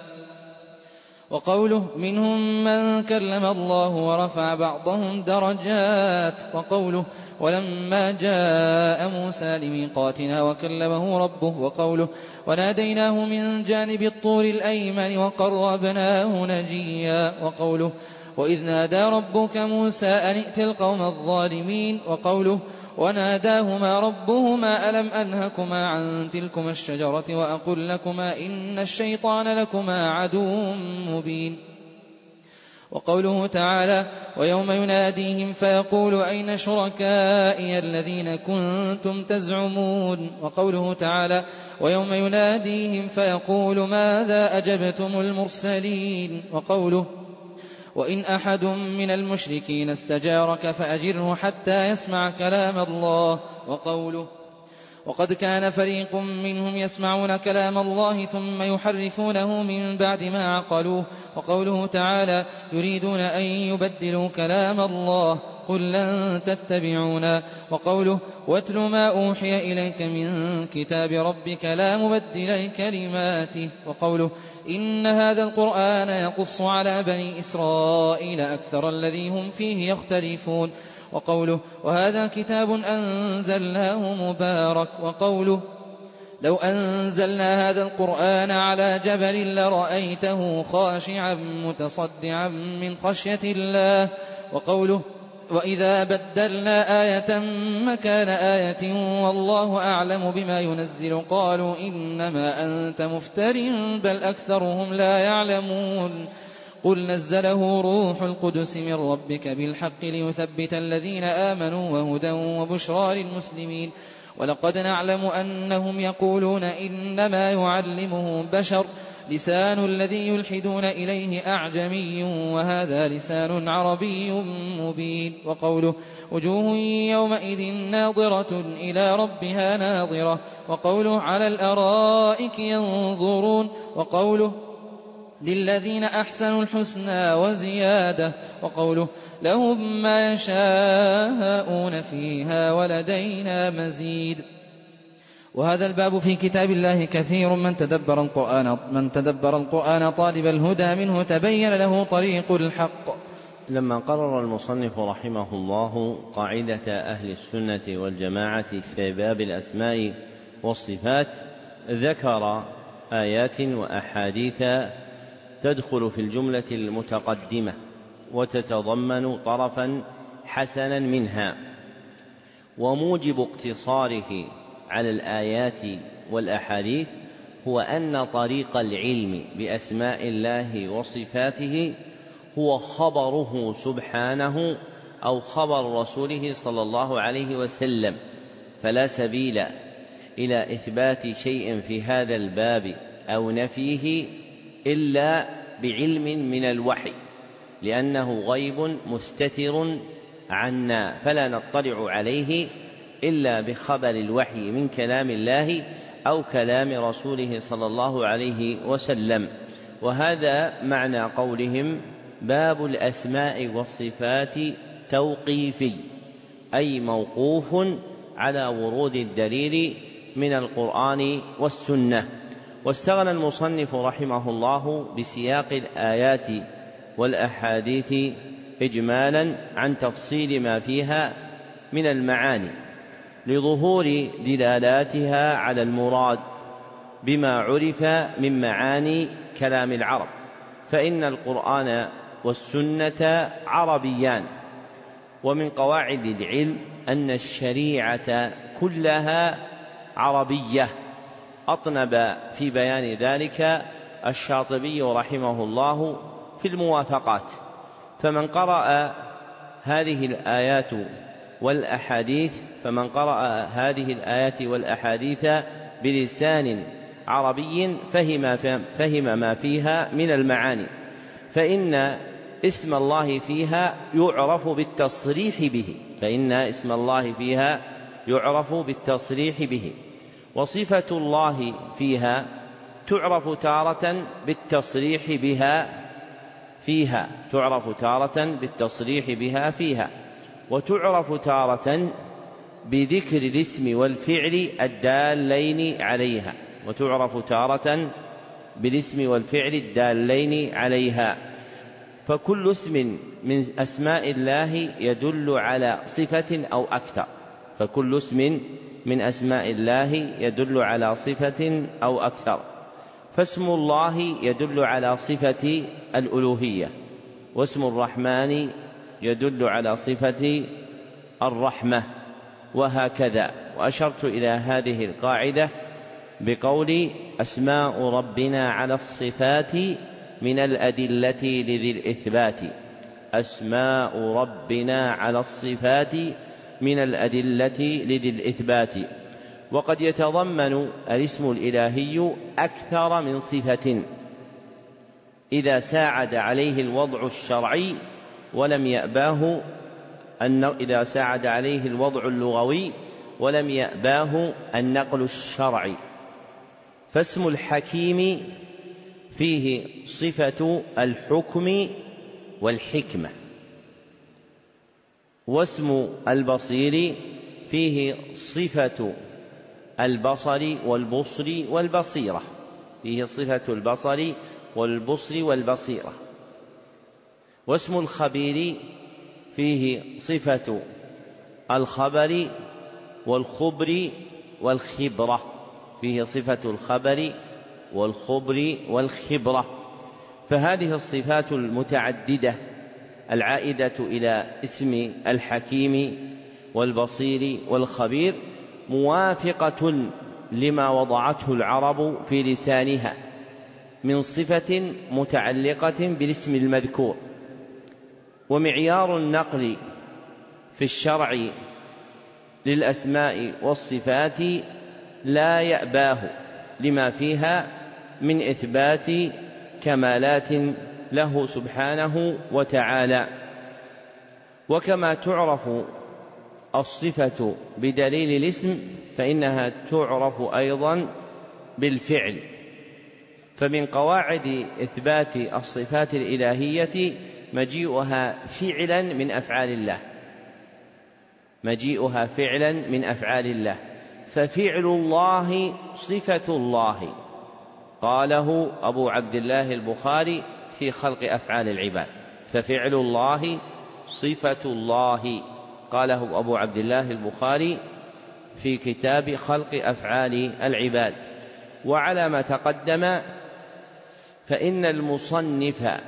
وقوله منهم من كلم الله ورفع بعضهم درجات وقوله ولما جاء موسى لميقاتنا وكلمه ربه وقوله وناديناه من جانب الطور الأيمن وقربناه نجيا وقوله وإذ نادى ربك موسى أن ائت القوم الظالمين وقوله وناداهما ربهما ألم أنهكما عن تلكما الشجرة وأقل لكما إن الشيطان لكما عدو مبين. وقوله تعالى ويوم يناديهم فيقول أين شركائي الذين كنتم تزعمون؟ وقوله تعالى ويوم يناديهم فيقول ماذا أجبتم المرسلين؟ وقوله وإن أحد من المشركين استجارك فأجره حتى يسمع كلام الله وقوله وقد كان فريق منهم يسمعون كلام الله ثم يحرفونه من بعد ما عقلوه وقوله تعالى يريدون أن يبدلوا كلام الله قل لن تتبعونا وقوله واتل ما أوحي إليك من كتاب ربك لا مبدل لكلماته وقوله إن هذا القرآن يقص على بني إسرائيل أكثر الذي هم فيه يختلفون. وقوله وهذا كتاب أنزلناه مبارك. وقوله لو أنزلنا هذا القرآن على جبل لرأيته خاشعا متصدعا من خشية الله. وقوله وإذا بدلنا آية مكان آية والله أعلم بما ينزل قالوا إنما أنت مفتر بل أكثرهم لا يعلمون قل نزله روح القدس من ربك بالحق ليثبت الذين آمنوا وهدى وبشرى للمسلمين ولقد نعلم أنهم يقولون إنما يعلمه بشر لسان الذي يلحدون إليه أعجمي وهذا لسان عربي مبين وقوله وجوه يومئذ ناظرة إلى ربها ناظرة وقوله على الأرائك ينظرون وقوله للذين أحسنوا الحسنى وزيادة وقوله لهم ما يشاءون فيها ولدينا مزيد وهذا الباب في كتاب الله كثير من تدبر القرآن من تدبر القرآن طالب الهدى منه تبين له طريق الحق. لما قرر المصنف رحمه الله قاعدة أهل السنة والجماعة في باب الأسماء والصفات ذكر آيات وأحاديث تدخل في الجملة المتقدمة وتتضمن طرفا حسنا منها وموجب اقتصاره على الآيات والأحاديث هو أن طريق العلم بأسماء الله وصفاته هو خبره سبحانه أو خبر رسوله صلى الله عليه وسلم. فلا سبيل إلى إثبات شيء في هذا الباب أو نفيه إلا بعلم من الوحي لأنه غيب مستتر عنا فلا نطلع عليه إلا بخبر الوحي من كلام الله أو كلام رسوله صلى الله عليه وسلم. وهذا معنى قولهم باب الأسماء والصفات توقيفي أي موقوف على ورود الدليل من القرآن والسنة. واستغنى المصنف رحمه الله بسياق الآيات والأحاديث إجمالا عن تفصيل ما فيها من المعاني. لظهور دلالاتها على المراد بما عرف من معاني كلام العرب فإن القرآن والسنة عربيان ومن قواعد العلم أن الشريعة كلها عربية. أطنب في بيان ذلك الشاطبي رحمه الله في الموافقات فمن قرأ هذه الآيات والأحاديث فمن قرأ هذه الآيات والأحاديث بلسان عربي فهم فهم ما فيها من المعاني. فإن اسم الله فيها يعرف بالتصريح به. فإن اسم الله فيها يعرف بالتصريح به. وصفة الله فيها تعرف تارة بالتصريح بها فيها تعرف تارة بالتصريح بها فيها. وتعرف تارة بذكر الاسم والفعل الدالين عليها. وتعرف تارة بالاسم والفعل الدالين عليها. فكل اسم من أسماء الله يدل على صفة أو أكثر. فكل اسم من أسماء الله يدل على صفة أو أكثر. فاسم الله يدل على صفة الألوهية. واسم الرحمن يدل على صفة الرحمة وهكذا. وأشرت إلى هذه القاعدة بقول أسماء ربنا على الصفات من الأدلة لذي الإثبات. أسماء ربنا على الصفات من الأدلة لذي الإثبات. وقد يتضمن الاسم الإلهي أكثر من صفة. إذا ساعد عليه الوضع الشرعي ولم يأباه أن إذا ساعد عليه الوضع اللغوي ولم يأباه النقل الشرعي. فاسم الحكيم فيه صفة الحكم والحكمة. واسم البصير فيه صفة البصر والبصر والبصيرة. فيه صفة البصر والبصر والبصيرة. واسم الخبير فيه صفة الخبر والخبر والخبرة. فيه صفة الخبر والخبر والخبرة. فهذه الصفات المتعددة العائدة إلى اسم الحكيم والبصير والخبير موافقة لما وضعته العرب في لسانها من صفة متعلقة بالاسم المذكور. ومعيار النقل في الشرع للأسماء والصفات لا يأباه لما فيها من إثبات كمالات له سبحانه وتعالى. وكما تعرف الصفة بدليل الاسم فإنها تعرف أيضا بالفعل. فمن قواعد إثبات الصفات الإلهية مجيئها فعلا من أفعال الله. مجيئها فعلا من أفعال الله. ففعل الله صفة الله. قاله أبو عبد الله البخاري في خلق أفعال العباد. ففعل الله صفة الله. قاله أبو عبد الله البخاري في كتاب خلق أفعال العباد. وعلى ما تقدم فإن المصنف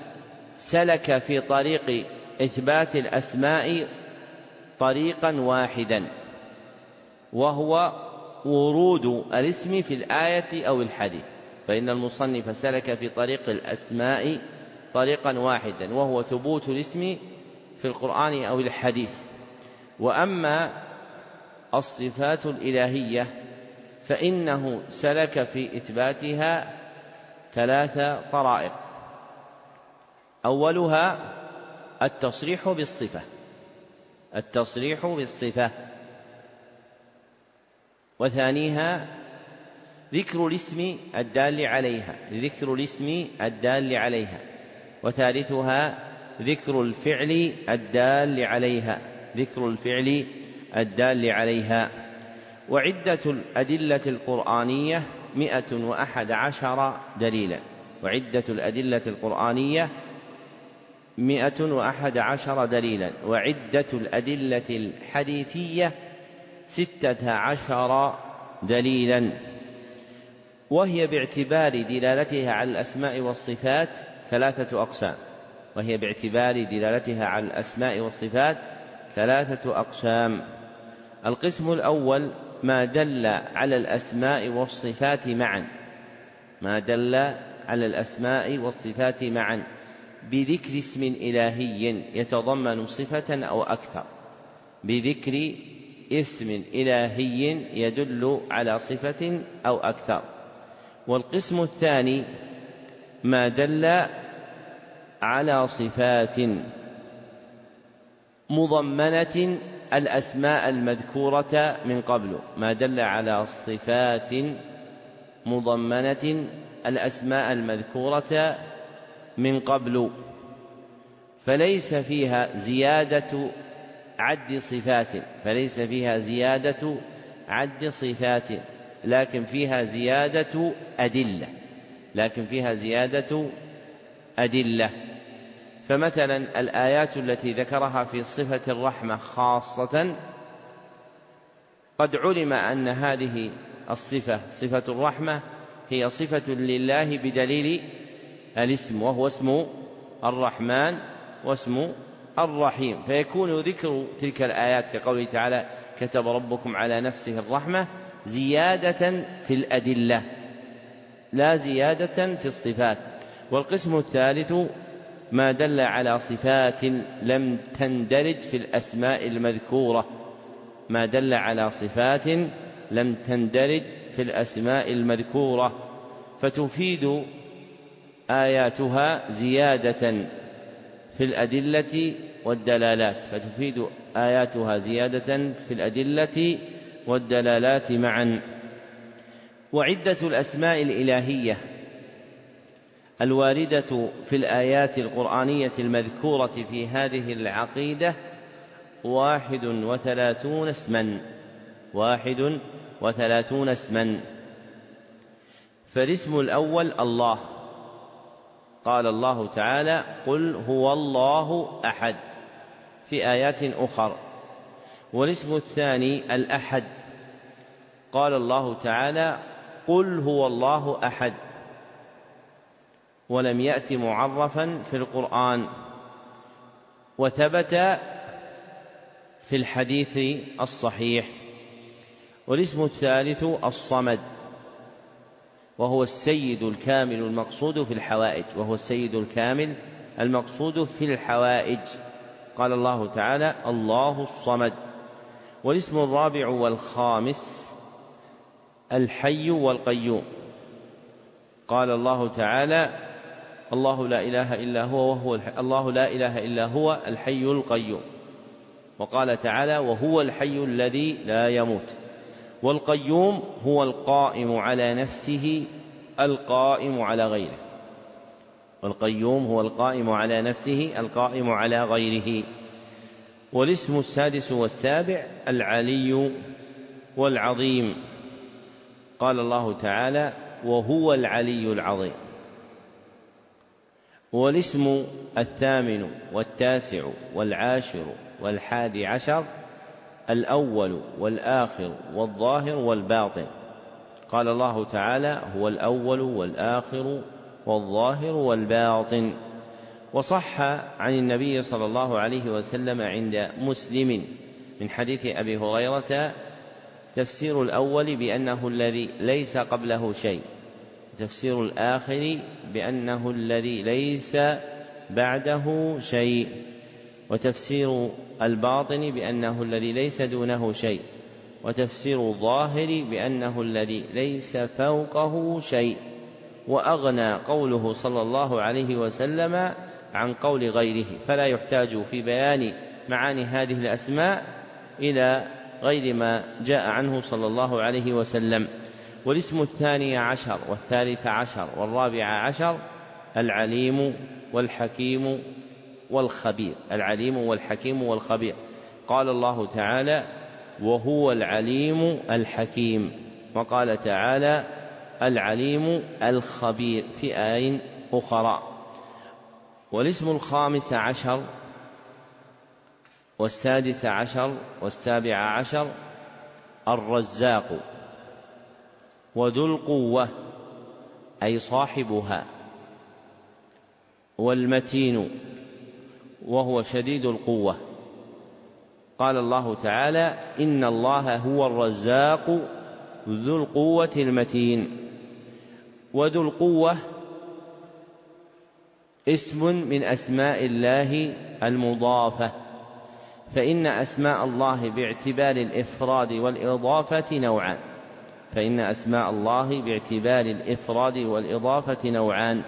سلك في طريق إثبات الأسماء طريقا واحدا وهو ورود الاسم في الآية أو الحديث. فإن المصنف سلك في طريق الأسماء طريقا واحدا وهو ثبوت الاسم في القرآن أو الحديث. وأما الصفات الإلهية فإنه سلك في إثباتها ثلاث طرائق. أولها التصريح بالصفة. التصريح بالصفة. وثانيها ذكر الاسم الدال عليها. ذكر الاسم الدال عليها. وثالثها ذكر الفعل الدال عليها. ذكر الفعل الدال عليها. وعدة الأدلة القرآنية مئة وأحد عشر دليلا. وعدة الأدلة القرآنية مئة وأحد عشر دليلا وعدة الأدلة الحديثية ستة عشر دليلا. وهي باعتبار دلالتها على الأسماء والصفات ثلاثة أقسام. وهي باعتبار دلالتها على الأسماء والصفات ثلاثة أقسام. القسم الأول ما دل على الأسماء والصفات معا. ما دل على الأسماء والصفات معا. بذكر اسم إلهي يتضمن صفة أو أكثر. بذكر اسم إلهي يدل على صفة أو أكثر. والقسم الثاني ما دل على صفات مضمنة الأسماء المذكورة من قبل. ما دل على صفات مضمنة الأسماء المذكورة من قبل فليس فيها زيادة عد صفات فليس فيها زيادة عد صفات لكن فيها زيادة أدلة لكن فيها زيادة أدلة. فمثلا الآيات التي ذكرها في صفة الرحمة خاصة قد علم أن هذه الصفة صفة الرحمة هي صفة لله بدليل الاسم وهو اسم الرحمن واسم الرحيم. فيكون ذكر تلك الآيات كقوله تعالى كتب ربكم على نفسه الرحمة زيادة في الأدلة لا زيادة في الصفات. والقسم الثالث ما دل على صفات لم تندرج في الأسماء المذكورة. ما دل على صفات لم تندرج في الأسماء المذكورة. فتفيد آياتها زيادة في الأدلة والدلالات فتفيد آياتها زيادة في الأدلة والدلالات معا. وعدة الأسماء الإلهية الواردة في الآيات القرآنية المذكورة في هذه العقيدة واحد وثلاثون اسما واحد وثلاثون اسما. فالاسم الأول الله. قال الله تعالى قل هو الله أحد في آيات أخر. والاسم الثاني الأحد. قال الله تعالى قل هو الله أحد. ولم يأت معرفا في القرآن. وثبت في الحديث الصحيح. والاسم الثالث الصمد. وهو السيد الكامل المقصود في الحوائج وهو السيد الكامل المقصود في الحوائج. قال الله تعالى الله الصمد. والاسم الرابع والخامس الحي والقيوم. قال الله تعالى الله لا إله إلا هو وهو الحي الله لا إله إلا هو الحي القيوم. وقال تعالى وهو الحي الذي لا يموت. والقيوم هو القائم على نفسه القائم على غيره. والقيوم هو القائم على نفسه القائم على غيره. والاسم السادس والسابع العلي والعظيم. قال الله تعالى وهو العلي العظيم والاسم الثامن والتاسع والعاشر والحادي عشر الأول والآخر والظاهر والباطن. قال الله تعالى هو الأول والآخر والظاهر والباطن. وصح عن النبي صلى الله عليه وسلم عند مسلم من حديث أبي هريرة تفسير الأول بأنه الذي ليس قبله شيء تفسير الآخر بأنه الذي ليس بعده شيء. وتفسير الباطن بأنه الذي ليس دونه شيء وتفسير الظاهر بأنه الذي ليس فوقه شيء. وأغنى قوله صلى الله عليه وسلم عن قول غيره فلا يحتاج في بيان معاني هذه الأسماء إلى غير ما جاء عنه صلى الله عليه وسلم. والاسم الثاني عشر والثالث عشر والرابع عشر العليم والحكيم والخبير العليم والحكيم والخبير. قال الله تعالى وهو العليم الحكيم وقال تعالى العليم الخبير في آية أخرى والاسم الخامس عشر والسادس عشر والسابع عشر الرزاق وذو القوة أي صاحبها والمتين وهو شديد القوة. قال الله تعالى إن الله هو الرزاق ذو القوة المتين. وذو القوة اسم من أسماء الله المضافة. فإن أسماء الله باعتبار الإفراد والإضافة نوعان. فإن أسماء الله باعتبار الإفراد والإضافة نوعان.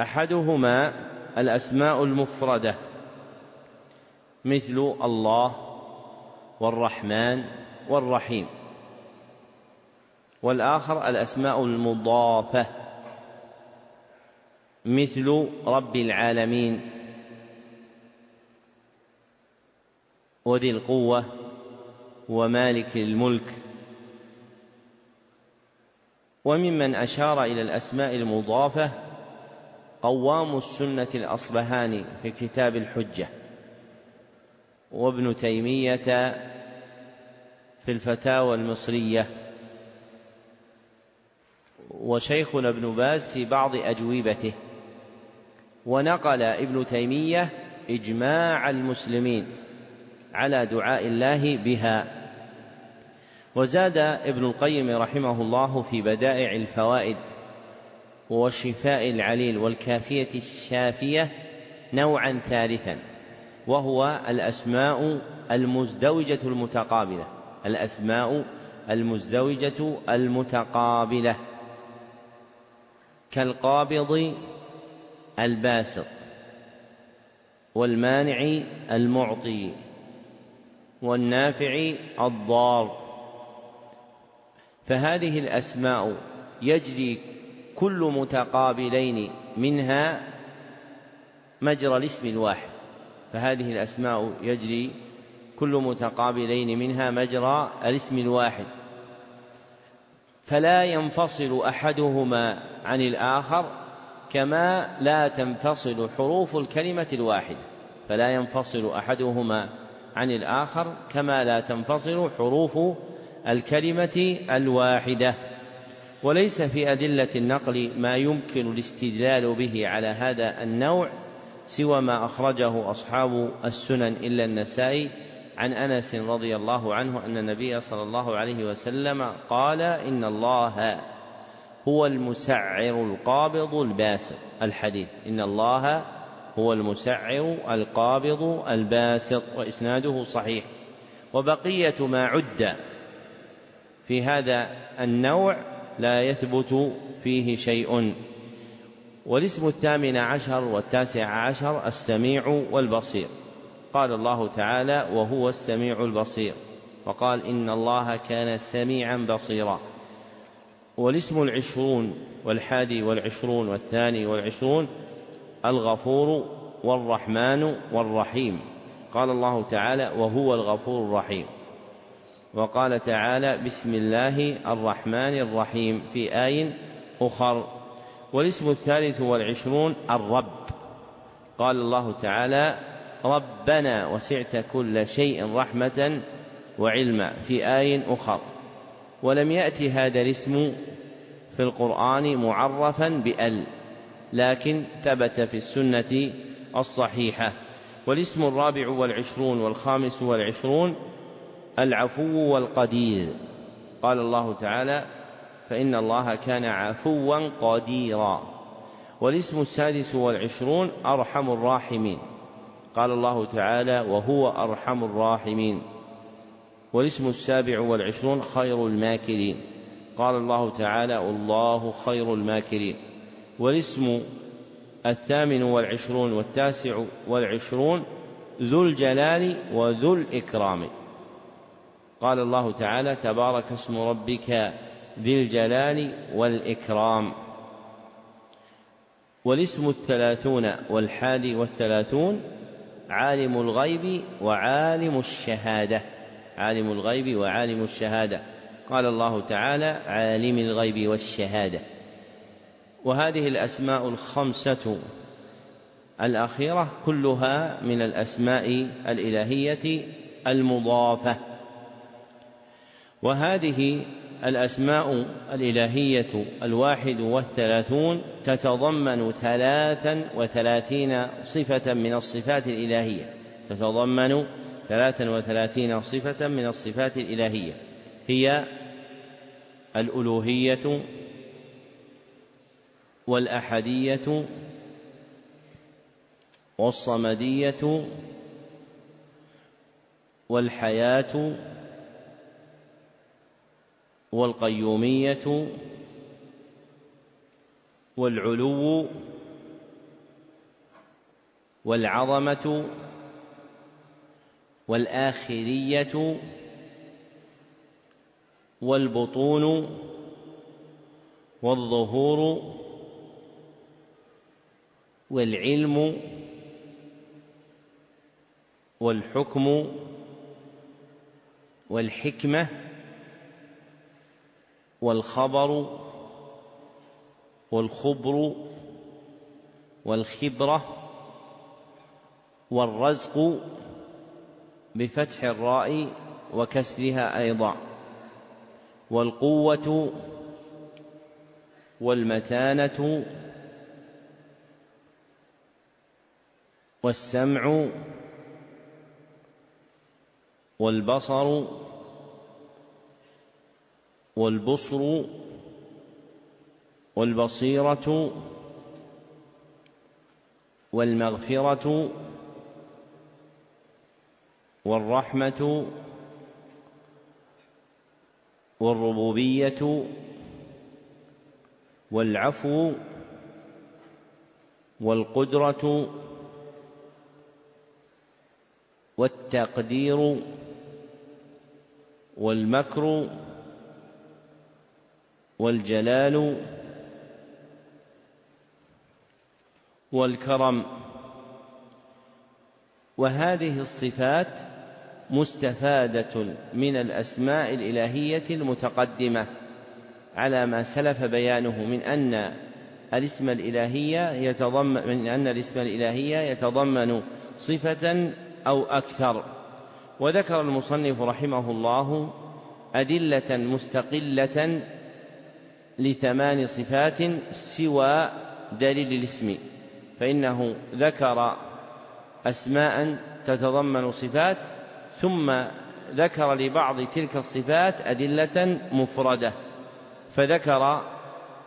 أحدهما الأسماء المفردة. مثل الله والرحمن والرحيم. والآخر الأسماء المضافة. مثل رب العالمين. وذي القوة ومالك الملك. وممن أشار إلى الأسماء المضافة قوام السنة الأصبهاني في كتاب الحجة. وابن تيمية في الفتاوى المصرية. وشيخنا ابن باز في بعض أجوبته. ونقل ابن تيمية إجماع المسلمين على دعاء الله بها. وزاد ابن القيم رحمه الله في بدائع الفوائد والشفاء العليل والكافية الشافية نوعا ثالثا. وهو الأسماء المزدوجة المتقابلة. الأسماء المزدوجة المتقابلة. كالقابض الباسط والمانع المعطي والنافع الضار. فهذه الأسماء يجري كل متقابلين منها مجرى الاسم الواحد. فهذه الأسماء يجري كل متقابلين منها مجرى الاسم الواحد. فلا ينفصل أحدهما عن الآخر كما لا تنفصل حروف الكلمة الواحدة. فلا ينفصل أحدهما عن الآخر كما لا تنفصل حروف الكلمة الواحدة. وليس في أدلة النقل ما يمكن الاستدلال به على هذا النوع سوى ما أخرجه أصحاب السنن إلا النسائي عن أنس رضي الله عنه أن النبي صلى الله عليه وسلم قال إن الله هو المسعر القابض الباسط الحديث. إن الله هو المسعر القابض الباسط وإسناده صحيح. وبقية ما عد في هذا النوع لا يثبت فيه شيء. والاسم الثامن عشر والتاسع عشر السميع والبصير. قال الله تعالى وهو السميع البصير وقال إن الله كان سميعا بصيرا والاسم العشرون والحادي والعشرون والثاني والعشرون الغفور والرحمن والرحيم. قال الله تعالى وهو الغفور الرحيم وقال تعالى بسم الله الرحمن الرحيم في آي أخر والاسم الثالث والعشرون الرب. قال الله تعالى ربنا وسعت كل شيء رحمة وعلما في آي أخر. ولم يأتي هذا الاسم في القرآن معرفا بأل لكن ثبت في السنة الصحيحة. والاسم الرابع والعشرون والخامس والعشرون العفو والقدير. قال الله تعالى فإن الله كان عفوا قديرا. والاسم السادس والعشرون أرحم الراحمين. قال الله تعالى وهو أرحم الراحمين. والاسم السابع والعشرون خير الماكرين. قال الله تعالى والله خير الماكرين. والاسم الثامن والعشرون والتاسع والعشرون ذو الجلال وذو الإكرام. قال الله تعالى تبارك اسم ربك ذي الجلال والإكرام. والاسم الثلاثون والحادي والثلاثون عالم الغيب وعالم الشهادة. عالم الغيب وعالم الشهادة. قال الله تعالى عالم الغيب والشهادة. وهذه الأسماء الخمسة الأخيرة كلها من الأسماء الإلهية المضافة. وهذه الأسماء الإلهية الواحد والثلاثون تتضمن ثلاثا وثلاثين صفة من الصفات الإلهية. تتضمن ثلاثا وثلاثين صفة من الصفات الإلهية. هي الألوهية والأحدية والصمدية والحياة والقيومية والعلو والعظمة والآخرية والبطون والظهور والعلم والحكم والحكمة والخبر والخبر والخبرة والرزق بفتح الراء وكسرها أيضا والقوة والمتانة والسمع والبصر والبصر والبصيرة والمغفرة والرحمة والربوبية والعفو والقدرة والتقدير والمكر والجلال والكرم. وهذه الصفات مستفادة من الأسماء الإلهية المتقدمة على ما سلف بيانه من أن الاسم الإلهية يتضمن من أن الاسم الإلهية يتضمن صفة أو أكثر. وذكر المصنف رحمه الله أدلة مستقلة لثمان صفات سوى دليل الاسم فإنه ذكر أسماء تتضمن صفات ثم ذكر لبعض تلك الصفات أدلة مفردة فذكر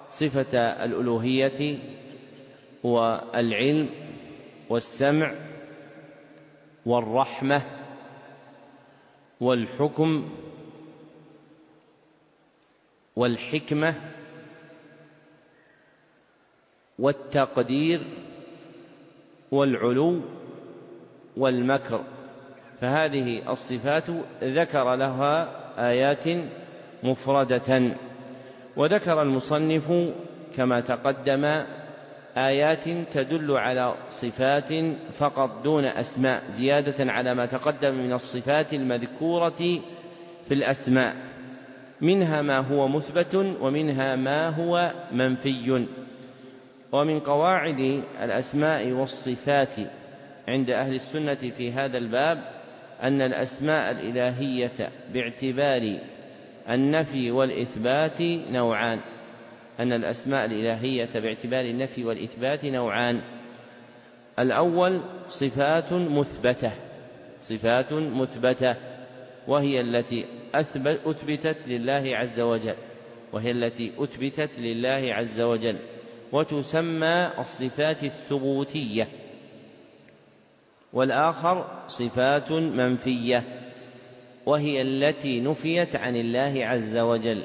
صفة الألوهية والعلم والسمع والرحمة والحكم والحكمة والتقدير والعلو والمكر. فهذه الصفات ذكر لها آيات مفردة. وذكر المصنف كما تقدم آيات تدل على صفات فقط دون أسماء زيادة على ما تقدم من الصفات المذكورة في الأسماء. منها ما هو مثبت ومنها ما هو منفي. ومن قواعد الأسماء والصفات عند أهل السنة في هذا الباب أن الأسماء الإلهية باعتبار النفي والإثبات نوعان. أن الأسماء الإلهية باعتبار النفي والإثبات نوعان. الأول صفات مثبتة صفات مثبتة وهي التي أثبت أثبتت لله عز وجل وهي التي أثبتت لله عز وجل. وتسمى الصفات الثبوتية والآخر صفات منفية وهي التي نفيت عن الله عز وجل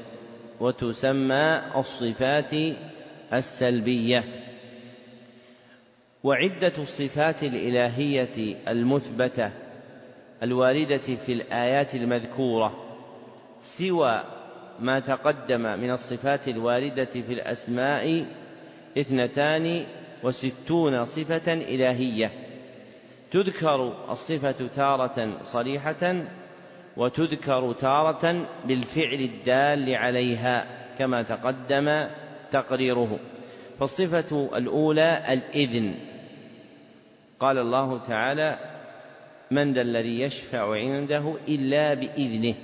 وتسمى الصفات السلبية. وعدة الصفات الإلهية المثبتة الواردة في الآيات المذكورة سوى ما تقدم من الصفات الواردة في الأسماء اثنتان وستون صفة إلهية. تذكر الصفة تارة صريحة وتذكر تارة بالفعل الدال عليها كما تقدم تقريره. فالصفة الأولى الإذن. قال الله تعالى من ذا الذي يشفع عنده إلا بإذنه.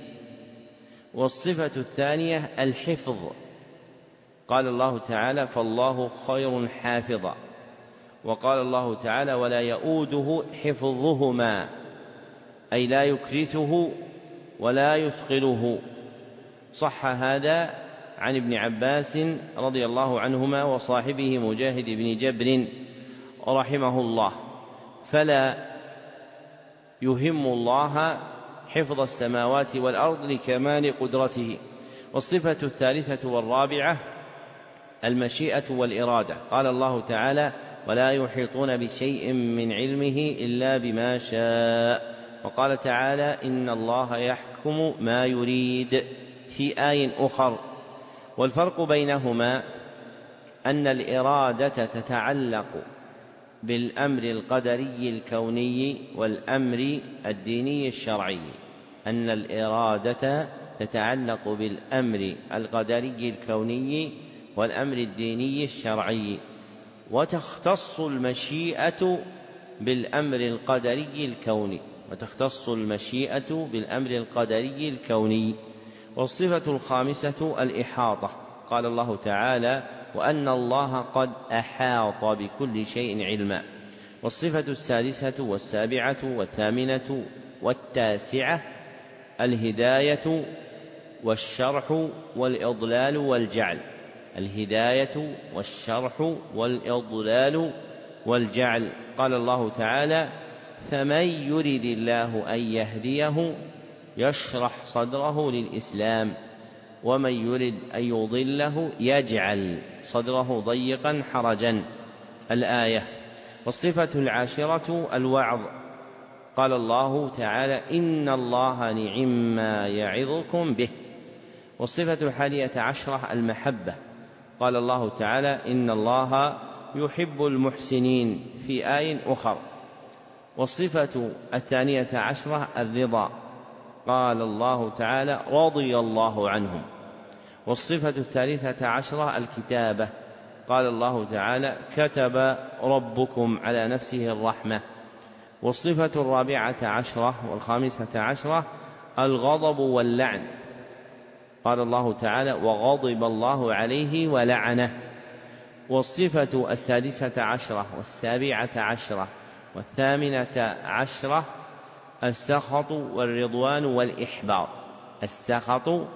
والصفة الثانية الحفظ. قال الله تعالى فالله خير حافظا. وقال الله تعالى ولا يؤوده حفظهما أي لا يكرثه ولا يثقله. صح هذا عن ابن عباس رضي الله عنهما وصاحبه مجاهد بن جبر رحمه الله. فلا يهم الله حفظ السماوات والأرض لكمال قدرته. والصفة الثالثة والرابعة المشيئة والإرادة. قال الله تعالى ولا يحيطون بشيء من علمه إلا بما شاء وقال تعالى إن الله يحكم ما يريد في آي أخر والفرق بينهما أن الإرادة تتعلق بالأمر القدري الكوني والأمر الديني الشرعي. أن الإرادة تتعلق بالأمر القدري الكوني والأمر الديني الشرعي وتختص المشيئة بالأمر القدري الكوني وتختص المشيئة بالأمر القدري الكوني. والصفة الخامسة الإحاطة. قال الله تعالى وأن الله قد أحاط بكل شيء علما والصفة السادسة والسابعة والثامنة والتاسعة الهداية والشرح والإضلال والجعل. الهداية والشرح والإضلال والجعل. قال الله تعالى فمن يرد الله أن يهديه يشرح صدره للإسلام ومن يرد أن يضله يجعل صدره ضيقا حرجا. الآية والصفة العاشرة الوعظ. قال الله تعالى إن الله نعم ما يعظكم به. والصفة الحادية عشرة المحبة. قال الله تعالى إن الله يحب المحسنين في آي أخر. والصفة الثانية عشرة الرضا. قال الله تعالى رضي الله عنهم. والصفة الثالثة عشرة الكتابة. قال الله تعالى كتب ربكم على نفسه الرحمة. والصفة الرابعة عشرة والخامسة عشرة الغضب واللعن. قال الله تعالى وغضب الله عليه ولعنه. والصفة السادسة عشرة والسابعة عشرة والثامنة عشرة السخط والرضوان والإحباط. السخط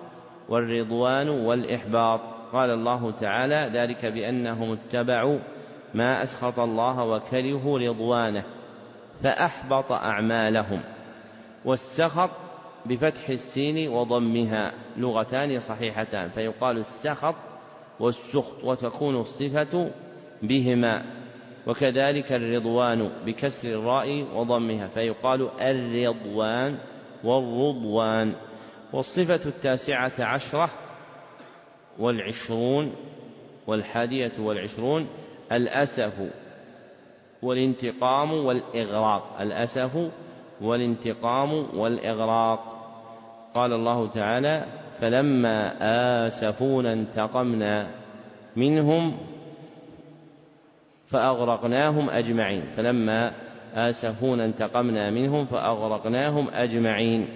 والرضوان والإحباط. قال الله تعالى ذلك بأنهم اتبعوا ما أسخط الله وكرهوا رضوانه فأحبط أعمالهم. والسخط بفتح السين وضمها. لغتان صحيحتان. فيقال السخط والسخط وتكون الصفة بهما. وكذلك الرضوان بكسر الراء وضمها. فيقال الرضوان والرضوان. والصفة التاسعة عشرة والعشرون والحادية والعشرون الأسف والانتقام والإغراق. الأسف والانتقام والإغراق. قال الله تعالى فلما آسفونا انتقمنا منهم فأغرقناهم أجمعين. فلما آسفونا انتقمنا منهم فأغرقناهم أجمعين.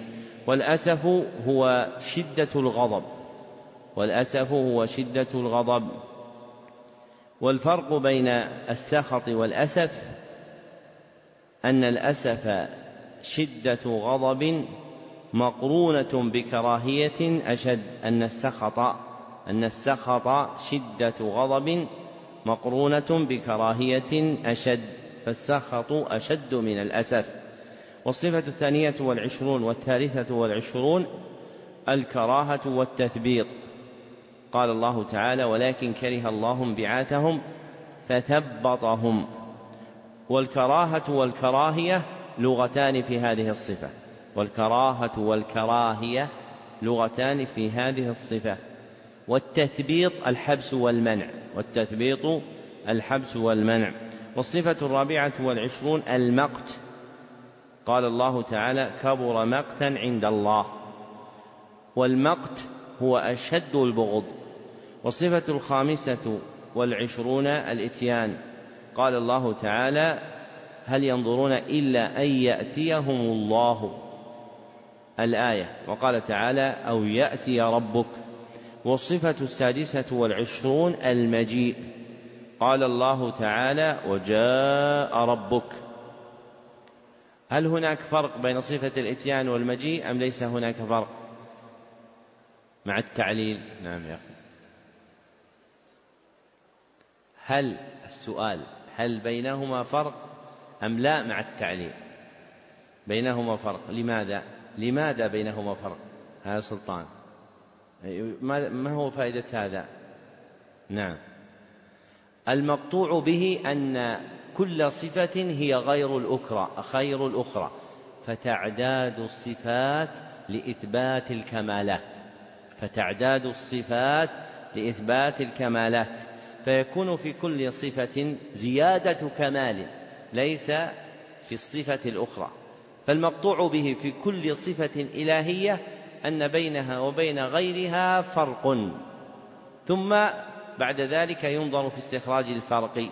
والأسف هو شدة الغضب. والأسف هو شدة الغضب. والفرق بين السخط والأسف أن الأسف شدة غضب مقرونة بكراهية أشد أن السخط أن السخط شدة غضب مقرونة بكراهية أشد فالسخط أشد من الأسف. والصفة الثانية والعشرون والثالثة والعشرون الكراهة والتثبيط. قال الله تعالى ولكن كره الله بعاتهم فثبطهم. والكراهة والكراهية لغتان في هذه الصفة. والكراهة والكراهية لغتان في هذه الصفة. والتثبيط الحبس والمنع. والتثبيط الحبس والمنع. والصفة الرابعة والعشرون المقت. قال الله تعالى كبر مقتا عند الله. والمقت هو أشد البغض. والصفة الخامسة والعشرون الإتيان. قال الله تعالى هل ينظرون إلا أن يأتيهم الله؟ الآية وقال تعالى أو يأتي ربك والصفة السادسة والعشرون المجيء. قال الله تعالى وجاء ربك. هل هناك فرق بين صفة الإتيان والمجيء أم ليس هناك فرق؟ مع التعليل. نعم يا أخي. هل السؤال هل بينهما فرق أم لا مع التعليل؟ بينهما فرق. لماذا؟ لماذا بينهما فرق؟ هذا سلطان. ما هو فائدة هذا؟ نعم. المقطوع به أن كل صفة هي غير الأخرى خير الأخرى فتعداد الصفات لإثبات الكمالات. فتعداد الصفات لإثبات الكمالات. فيكون في كل صفة زيادة كمال ليس في الصفة الأخرى. فالمقطوع به في كل صفة إلهية أن بينها وبين غيرها فرق. ثم بعد ذلك ينظر في استخراج الفرق.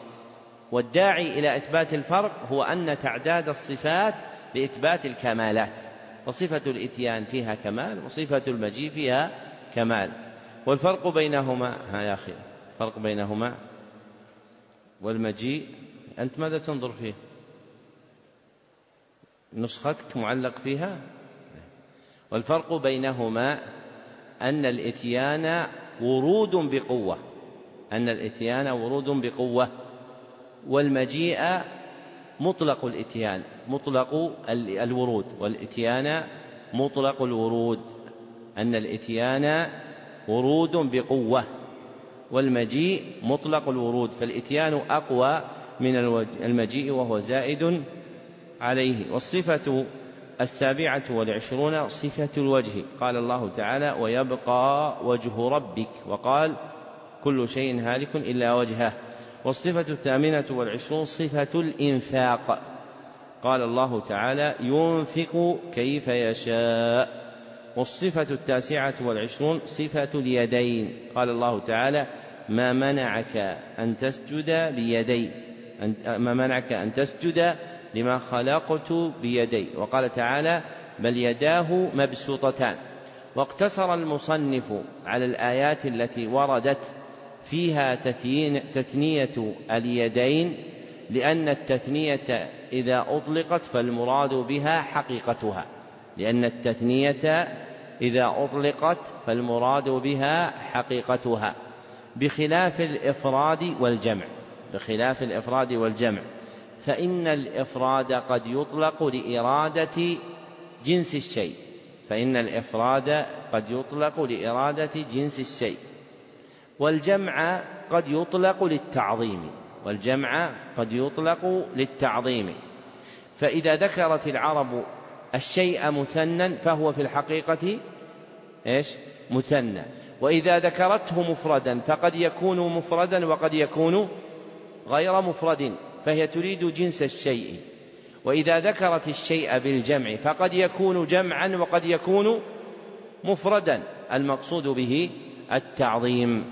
والداعي إلى إثبات الفرق هو أن تعداد الصفات لإثبات الكمالات. فصفة الإتيان فيها كمال وصفة المجيء فيها كمال. والفرق بينهما ها يا أخي الفرق بينهما. والمجيء أنت ماذا تنظر فيه؟ نسختك معلق فيها؟ والفرق بينهما أن الإتيان ورود بقوة أن الإتيان ورود بقوة والمجيء مطلق الإتيان مطلق الورود والإتيان مطلق الورود أن الإتيان ورود بقوة والمجيء مطلق الورود فالإتيان أقوى من المجيء وهو زائد عليه والصفة السابعة والعشرون صفة الوجه. قال الله تعالى ويبقى وجه ربك وقال كل شيء هالك إلا وجهه والصفة الثامنة والعشرون صفة الإنفاق. قال الله تعالى ينفق كيف يشاء والصفة التاسعة والعشرون صفة اليدين. قال الله تعالى ما منعك أن تسجد بيدي ما منعك أن تسجد لما خلقت بيدي. وقال تعالى بل يداه مبسوطتان واقتصر المصنف على الآيات التي وردت فيها تثنية اليدين لأن التثنية إذا أطلقت فالمراد بها حقيقتها. لأن التثنية إذا أطلقت فالمراد بها حقيقتها. بخلاف الإفراد والجمع. بخلاف الإفراد والجمع. فإن الإفراد قد يطلق لإرادة جنس الشيء. فإن الإفراد قد يطلق لإرادة جنس الشيء. والجمع قد يطلق للتعظيم. والجمع قد يطلق للتعظيم. فإذا ذكرت العرب الشيء مثنى فهو في الحقيقة إيش؟ مثنى. وإذا ذكرته مفردا فقد يكون مفردا وقد يكون غير مفرد. فهي تريد جنس الشيء. وإذا ذكرت الشيء بالجمع فقد يكون جمعا وقد يكون مفردا. المقصود به التعظيم.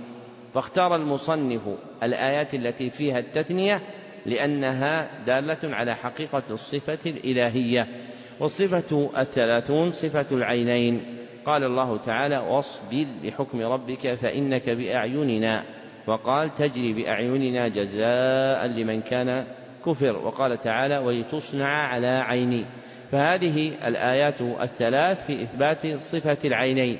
فاختار المصنف الآيات التي فيها التثنية لأنها دالة على حقيقة الصفة الإلهية. والصفة الثلاثون صفة العينين. قال الله تعالى واصبر لحكم ربك فإنك بأعيننا. وقال تجري بأعيننا جزاء لمن كان كفر. وقال تعالى ولتصنع على عيني. فهذه الآيات الثلاث في إثبات صفة العينين.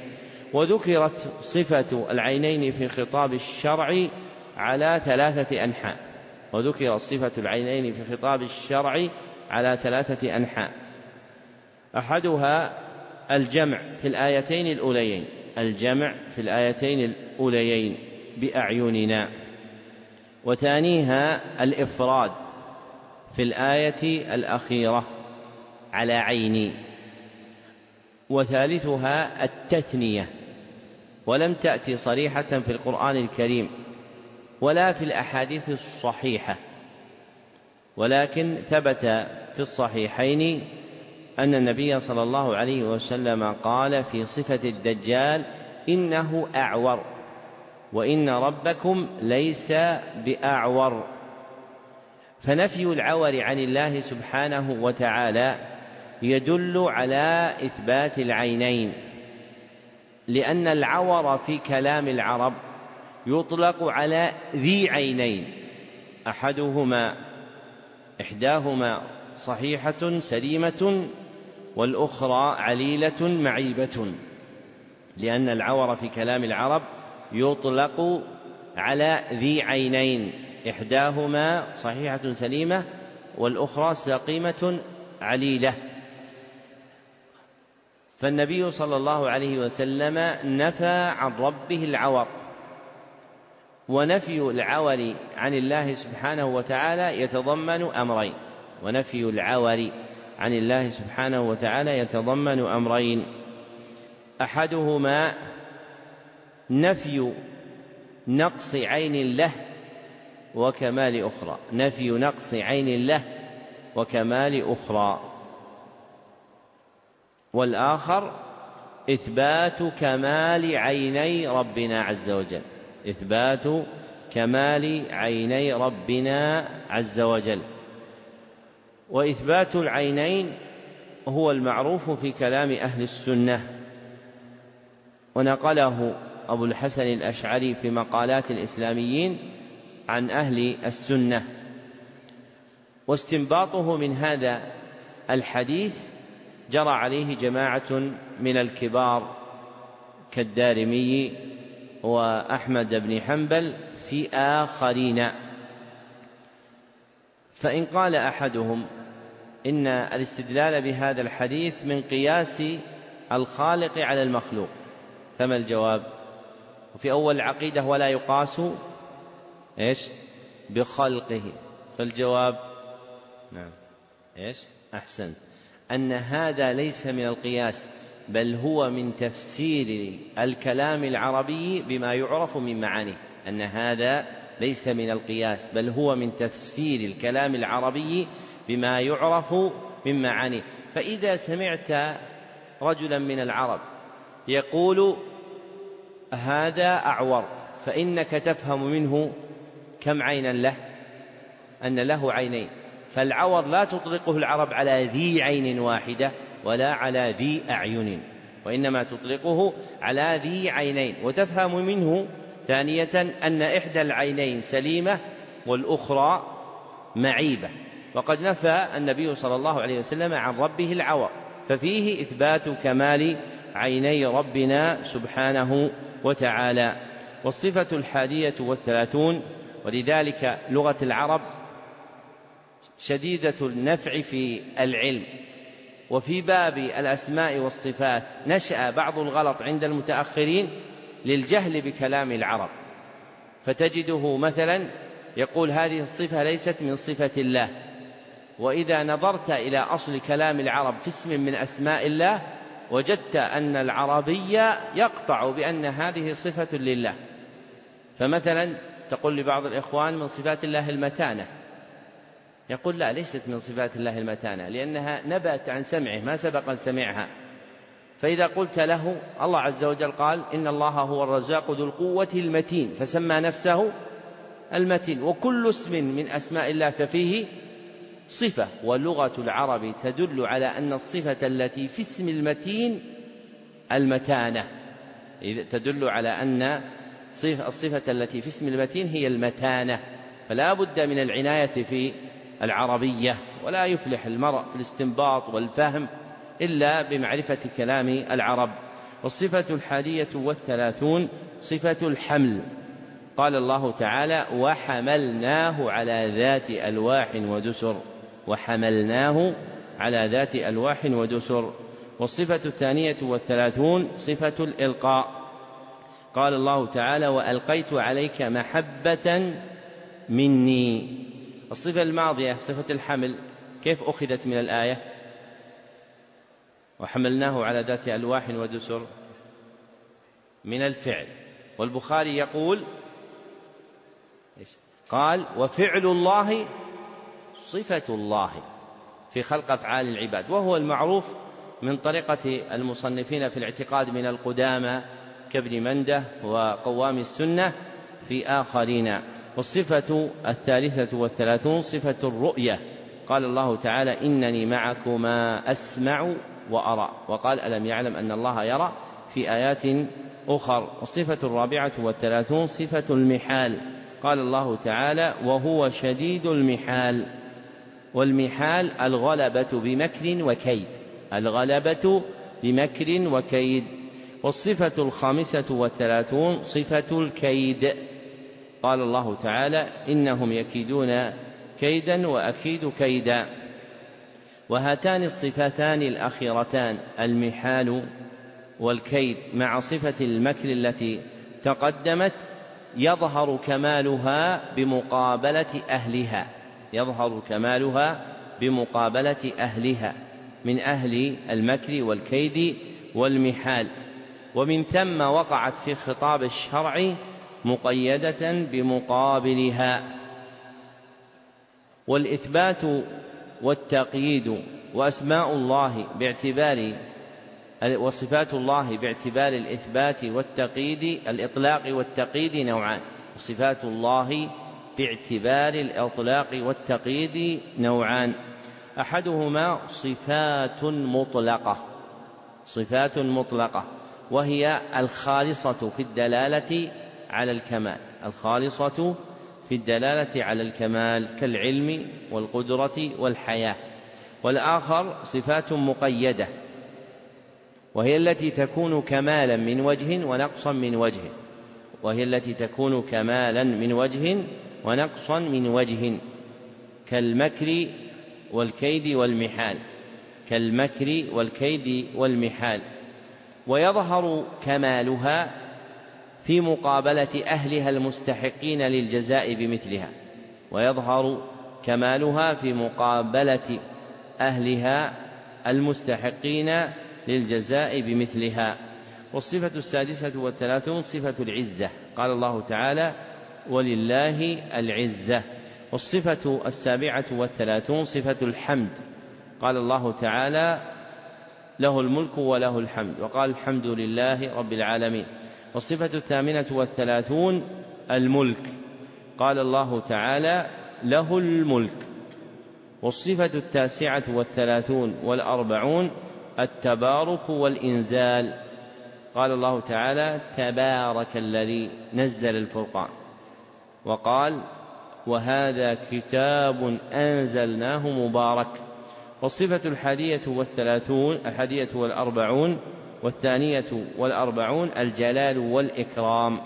وذكرت صفة العينين في خطاب الشرع على ثلاثة أنحاء. وذكرت صفة العينين في خطاب الشرع على ثلاثة أنحاء. أحدها الجمع في الآيتين الأوليين. الجمع في الآيتين الأوليين. بأعيننا. وثانيها الإفراد في الآية الأخيرة على عيني. وثالثها التثنية. ولم تأتي صريحة في القرآن الكريم ولا في الأحاديث الصحيحة. ولكن ثبت في الصحيحين أن النبي صلى الله عليه وسلم قال في صفة الدجال إنه أعور. وإن ربكم ليس بأعور. فنفي العور عن الله سبحانه وتعالى يدل على إثبات العينين لأن العور في كلام العرب يطلق على ذي عينين أحدهما إحداهما صحيحة سليمة والأخرى عليلة معيبة لأن العور في كلام العرب يطلق على ذي عينين. إحداهما صحيحة سليمة والأخرى سقيمة عليلة. فالنبي صلى الله عليه وسلم نفى عن ربه العور. ونفي العور عن الله سبحانه وتعالى يتضمن أمرين. ونفي العور عن الله سبحانه وتعالى يتضمن أمرين. أحدهما نفي نقص عين له وكمال أخرى. نفي نقص عين له وكمال أخرى. والآخر إثبات كمال عيني ربنا عز وجل. إثبات كمال عيني ربنا عز وجل. وإثبات العينين هو المعروف في كلام أهل السنة. ونقله أبو الحسن الأشعري في مقالات الإسلاميين عن أهل السنة. واستنباطه من هذا الحديث جرى عليه جماعة من الكبار كالدارمي وأحمد بن حنبل في آخرين. فإن قال أحدهم إن الاستدلال بهذا الحديث من قياس الخالق على المخلوق فما الجواب؟ وفي أول العقيدة ولا يقاس إيش؟ بخلقه. فالجواب نعم إيش؟ أحسنت أن هذا ليس من القياس بل هو من تفسير الكلام العربي بما يعرف من معانيه. أن هذا ليس من القياس بل هو من تفسير الكلام العربي بما يعرف من معانيه. فإذا سمعت رجلا من العرب يقول هذا أعور فإنك تفهم منه كم عينا له أن له عينين. فالعور لا تطلقه العرب على ذي عين واحدة ولا على ذي أعين وإنما تطلقه على ذي عينين. وتفهم منه ثانية أن إحدى العينين سليمة والأخرى معيبة. وقد نفى النبي صلى الله عليه وسلم عن ربه العور ففيه إثبات كمال عيني ربنا سبحانه وتعالى. والصفة الحادية والثلاثون ولذلك لغة العرب شديدة النفع في العلم. وفي باب الأسماء والصفات نشأ بعض الغلط عند المتأخرين للجهل بكلام العرب. فتجده مثلا يقول هذه الصفة ليست من صفة الله. وإذا نظرت إلى أصل كلام العرب في اسم من أسماء الله وجدت أن العربي يقطع بأن هذه صفة لله. فمثلا تقول لبعض الإخوان من صفات الله المتانة. يقول لا ليست من صفات الله المتانة لأنها نبت عن سمعه ما سبق أن سمعها. فإذا قلت له الله عز وجل قال إن الله هو الرزاق ذو القوة المتين فسمى نفسه المتين. وكل اسم من أسماء الله ففيه صفة ولغة العرب تدل على أن الصفة التي في اسم المتين المتانة. تدل على أن الصفة التي في اسم المتين هي المتانة. فلا بد من العناية في العربية ولا يفلح المرء في الاستنباط والفهم إلا بمعرفة كلام العرب. والصفة الحادية والثلاثون صفة الحمل. قال الله تعالى وحملناه على ذات ألواح ودسر وحملناه على ذات ألواح ودسر. والصفة الثانية والثلاثون صفة الإلقاء. قال الله تعالى وألقيت عليك محبة مني. الصفة الماضية صفة الحمل كيف أخذت من الآية؟ وحملناه على ذات ألواح ودسر. من الفعل. والبخاري يقول قال وفعل الله صفة الله في خلق أفعال العباد وهو المعروف من طريقة المصنفين في الاعتقاد من القدامى كابن منده وقوام السنة في آخرين. والصفة الثالثة والثلاثون صفة الرؤية. قال الله تعالى إنني معكما أسمع وأرى. وقال ألم يعلم أن الله يرى في آيات أخر. والصفة الرابعة والثلاثون صفة المحال. قال الله تعالى وهو شديد المحال. والمحال الغلبة بمكر وكيد. الغلبة بمكر وكيد. والصفة الخامسة والثلاثون صفة الكيد. قال الله تعالى إنهم يكيدون كيدا وأكيد كيدا. وهاتان الصفتان الأخيرتان المحال والكيد. مع صفة المكر التي تقدمت يظهر كمالها بمقابلة أهلها. يظهر كمالها بمقابلة أهلها من أهل المكر والكيد والمحال. ومن ثم وقعت في خطاب الشرع مقيدة بمقابلها. والإثبات والتقييد وأسماء الله باعتبار وصفات الله باعتبار الإثبات والتقييد الإطلاق والتقييد نوعان. وصفات الله باعتبار الإطلاق والتقييد نوعان. أحدهما صفات مطلقة صفات مطلقة وهي الخالصة في الدلالة على الكمال الخالصة في الدلالة على الكمال كالعلم والقدرة والحياة. والآخر صفات مقيدة وهي التي تكون كمالا من وجه ونقصا من وجه وهي التي تكون كمالا من وجه ونقصا من وجه كالمكر والكيد والمحال كالمكر والكيد والمحال. ويظهر كمالها في مقابلة أهلها المستحقين للجزاء بمثلها. ويظهر كمالها في مقابلة أهلها المستحقين للجزاء بمثلها. والصفة السادسة والثلاثون صفة العزة. قال الله تعالى ولله العزة. والصفة السابعة والثلاثون صفة الحمد. قال الله تعالى له الملك وله الحمد. وقال الحمد لله رب العالمين. والصفة الثامنة والثلاثون الملك. قال الله تعالى له الملك. والصفة التاسعة والثلاثون والأربعون التبارك والإنزال. قال الله تعالى تبارك الذي نزل الفرقان. وقال وهذا كتاب أنزلناه مبارك. والصفة الحادية والثلاثون الحادية والأربعون والثانية والأربعون الجلال والإكرام.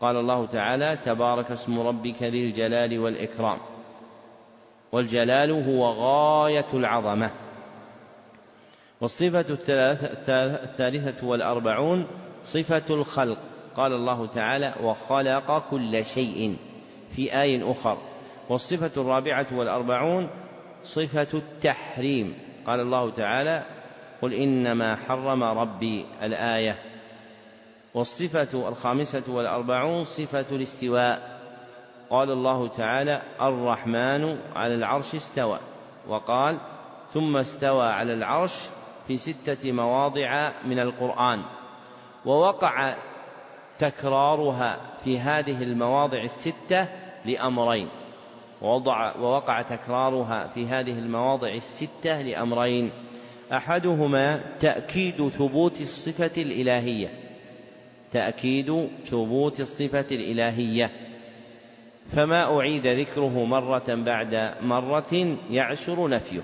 قال الله تعالى تبارك اسم ربك ذي الجلال والإكرام. والجلال هو غاية العظمة. والصفة الثالثة والأربعون صفة الخلق. قال الله تعالى وخلق كل شيء في آي أخر. والصفة الرابعة والأربعون صفة التحريم. قال الله تعالى قل إنما حرم ربي الآية. والصفة الخامسة والأربعون صفة الاستواء. قال الله تعالى الرحمن على العرش استوى. وقال ثم استوى على العرش في ستة مواضع من القرآن. ووقع تكرارها في هذه المواضع الستة لأمرين. ووضع ووقع تكرارها في هذه المواضع الستة لأمرين. أحدهما تأكيد ثبوت الصفة الإلهية. تأكيد ثبوت الصفة الإلهية. فما أعيد ذكره مرة بعد مرة يعسر نفيه.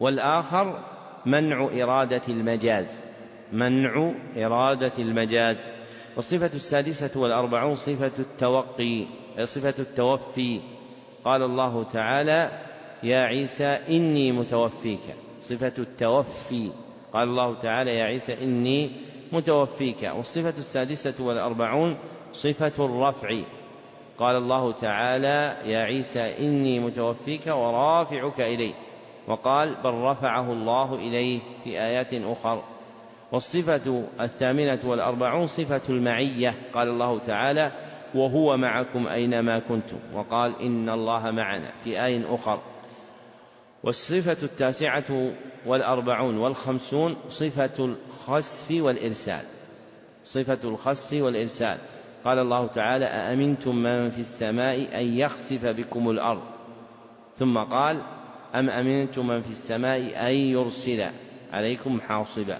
والآخر منع إرادة المجاز. منع إرادة المجاز والصفة السادسة والأربعون صفة التوقي صفة التوفي. قال الله تعالى يا عيسى إني متوفيك. صفة التوفي. قال الله تعالى يا عيسى إني متوفيك. والصفة السادسة والأربعون صفة الرفع. قال الله تعالى يا عيسى إني متوفيك ورافعك إلي وقال بل رفعه الله إليه. في آيات أخر. والصفة الثامنة والأربعون صفة المعية قال الله تعالى وهو معكم أينما كنتم وقال إن الله معنا في آي أخر. والصفة التاسعة والأربعون والخمسون صفة الخسف والإرسال. صفة الخسف والإرسال. قال الله تعالى أأمنتم من في السماء أن يخسف بكم الأرض؟ ثم قال أم أمنتم من في السماء أن يرسل عليكم حاصبا؟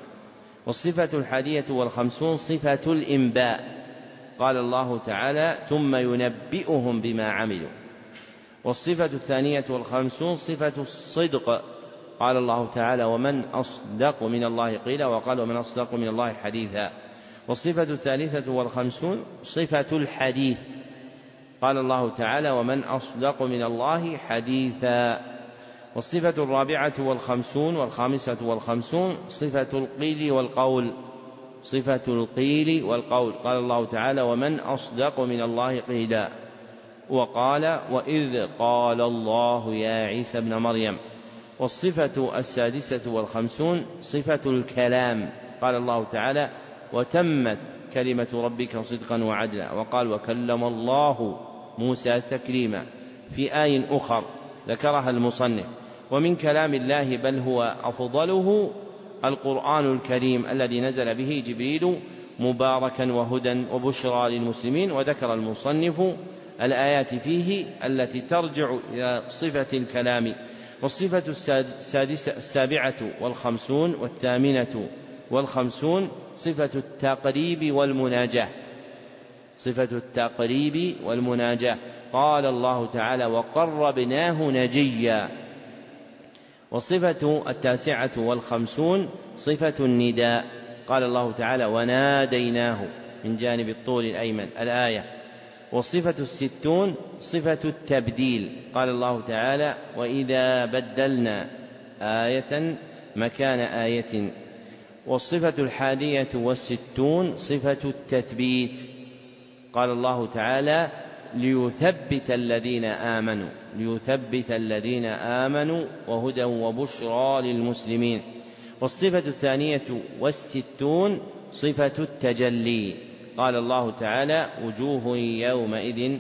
والصفة الحادية والخمسون صفة الإنباء. قال الله تعالى ثم ينبئهم بما عملوا. والصفة الثانية والخمسون صفة الصدق. قال الله تعالى ومن أصدق من الله قيلا وقال ومن أصدق من الله حديثا. والصفة الثالثة والخمسون صفة الحديث. قال الله تعالى ومن أصدق من الله حديثا. والصفة الرابعة والخمسون والخامسة والخمسون صفة القيل والقول. صفة القيل والقول. قال الله تعالى ومن أصدق من الله قيلا وقال وإذ قال الله يا عيسى ابن مريم والصفة السادسة والخمسون صفة الكلام. قال الله تعالى وتمت كلمة ربك صدقا وعدلا وقال وكلم الله موسى تكريما في آي أخر ذكرها المصنف. ومن كلام الله بل هو أفضله القرآن الكريم الذي نزل به جبريل مباركا وهدى وبشرى للمسلمين وذكر المصنف الآيات فيه التي ترجع إلى صفة الكلام. والصفة السادسة السابعة والخمسون والثامنة والخمسون صفة التقريب والمناجاة. صفة التقريب والمناجاة. قال الله تعالى وقربناه نجيا. والصفة التاسعة والخمسون صفة النداء. قال الله تعالى وناديناه من جانب الطول الأيمن. الآية والصفة الستون صفة التبديل قال الله تعالى وإذا بدلنا آية مكان آية والصفة الحادية والستون صفة التثبيت. قال الله تعالى ليثبت الذين آمنوا ليثبت الذين آمنوا وهدى وبشرى للمسلمين. والصفة الثانية والستون صفة التجلي. قال الله تعالى وجوه يومئذ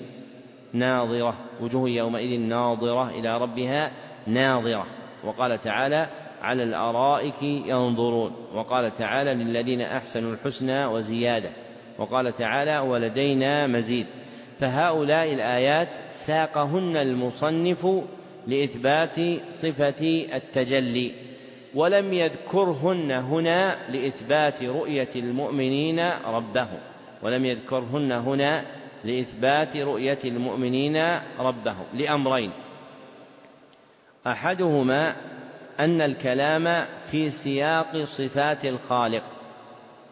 ناظرة وجوه يومئذ ناظرة إلى ربها ناظرة. وقال تعالى على الأرائك ينظرون. وقال تعالى للذين أحسنوا الحسنى وزيادة. وقال تعالى ولدينا مزيد. فهؤلاء الآيات ساقهن المصنف لإثبات صفة التجلي ولم يذكرهن هنا لإثبات رؤية المؤمنين ربهم ولم يذكرهن هنا لإثبات رؤية المؤمنين ربهم لأمرين. أحدهما أن الكلام في سياق صفات الخالق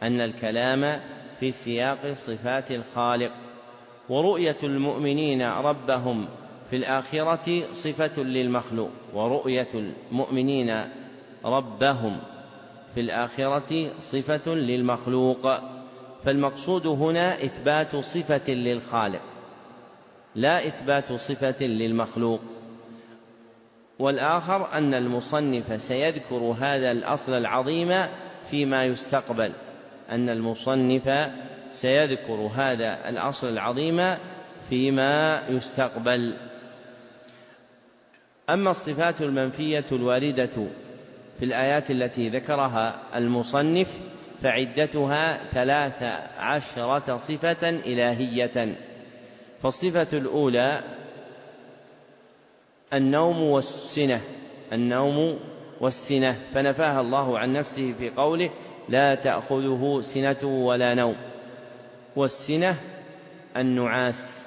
أن الكلام في سياق صفات الخالق. ورؤية المؤمنين ربهم في الآخرة صفة للمخلوق ورؤية المؤمنين ربهم في الآخرة صفة للمخلوق. فالمقصود هنا إثبات صفة للخالق لا إثبات صفة للمخلوق. والآخر أن المصنف سيذكر هذا الأصل العظيم فيما يستقبل أن المصنف سيذكر هذا الأصل العظيم فيما يستقبل. أما الصفات المنفية الواردة في الآيات التي ذكرها المصنف فعدتها ثلاث عشرة صفة إلهية. فالصفة الأولى النوم والسنة النوم والسنة. فنفاها الله عن نفسه في قوله لا تأخذه سنة ولا نوم والسنة النعاس.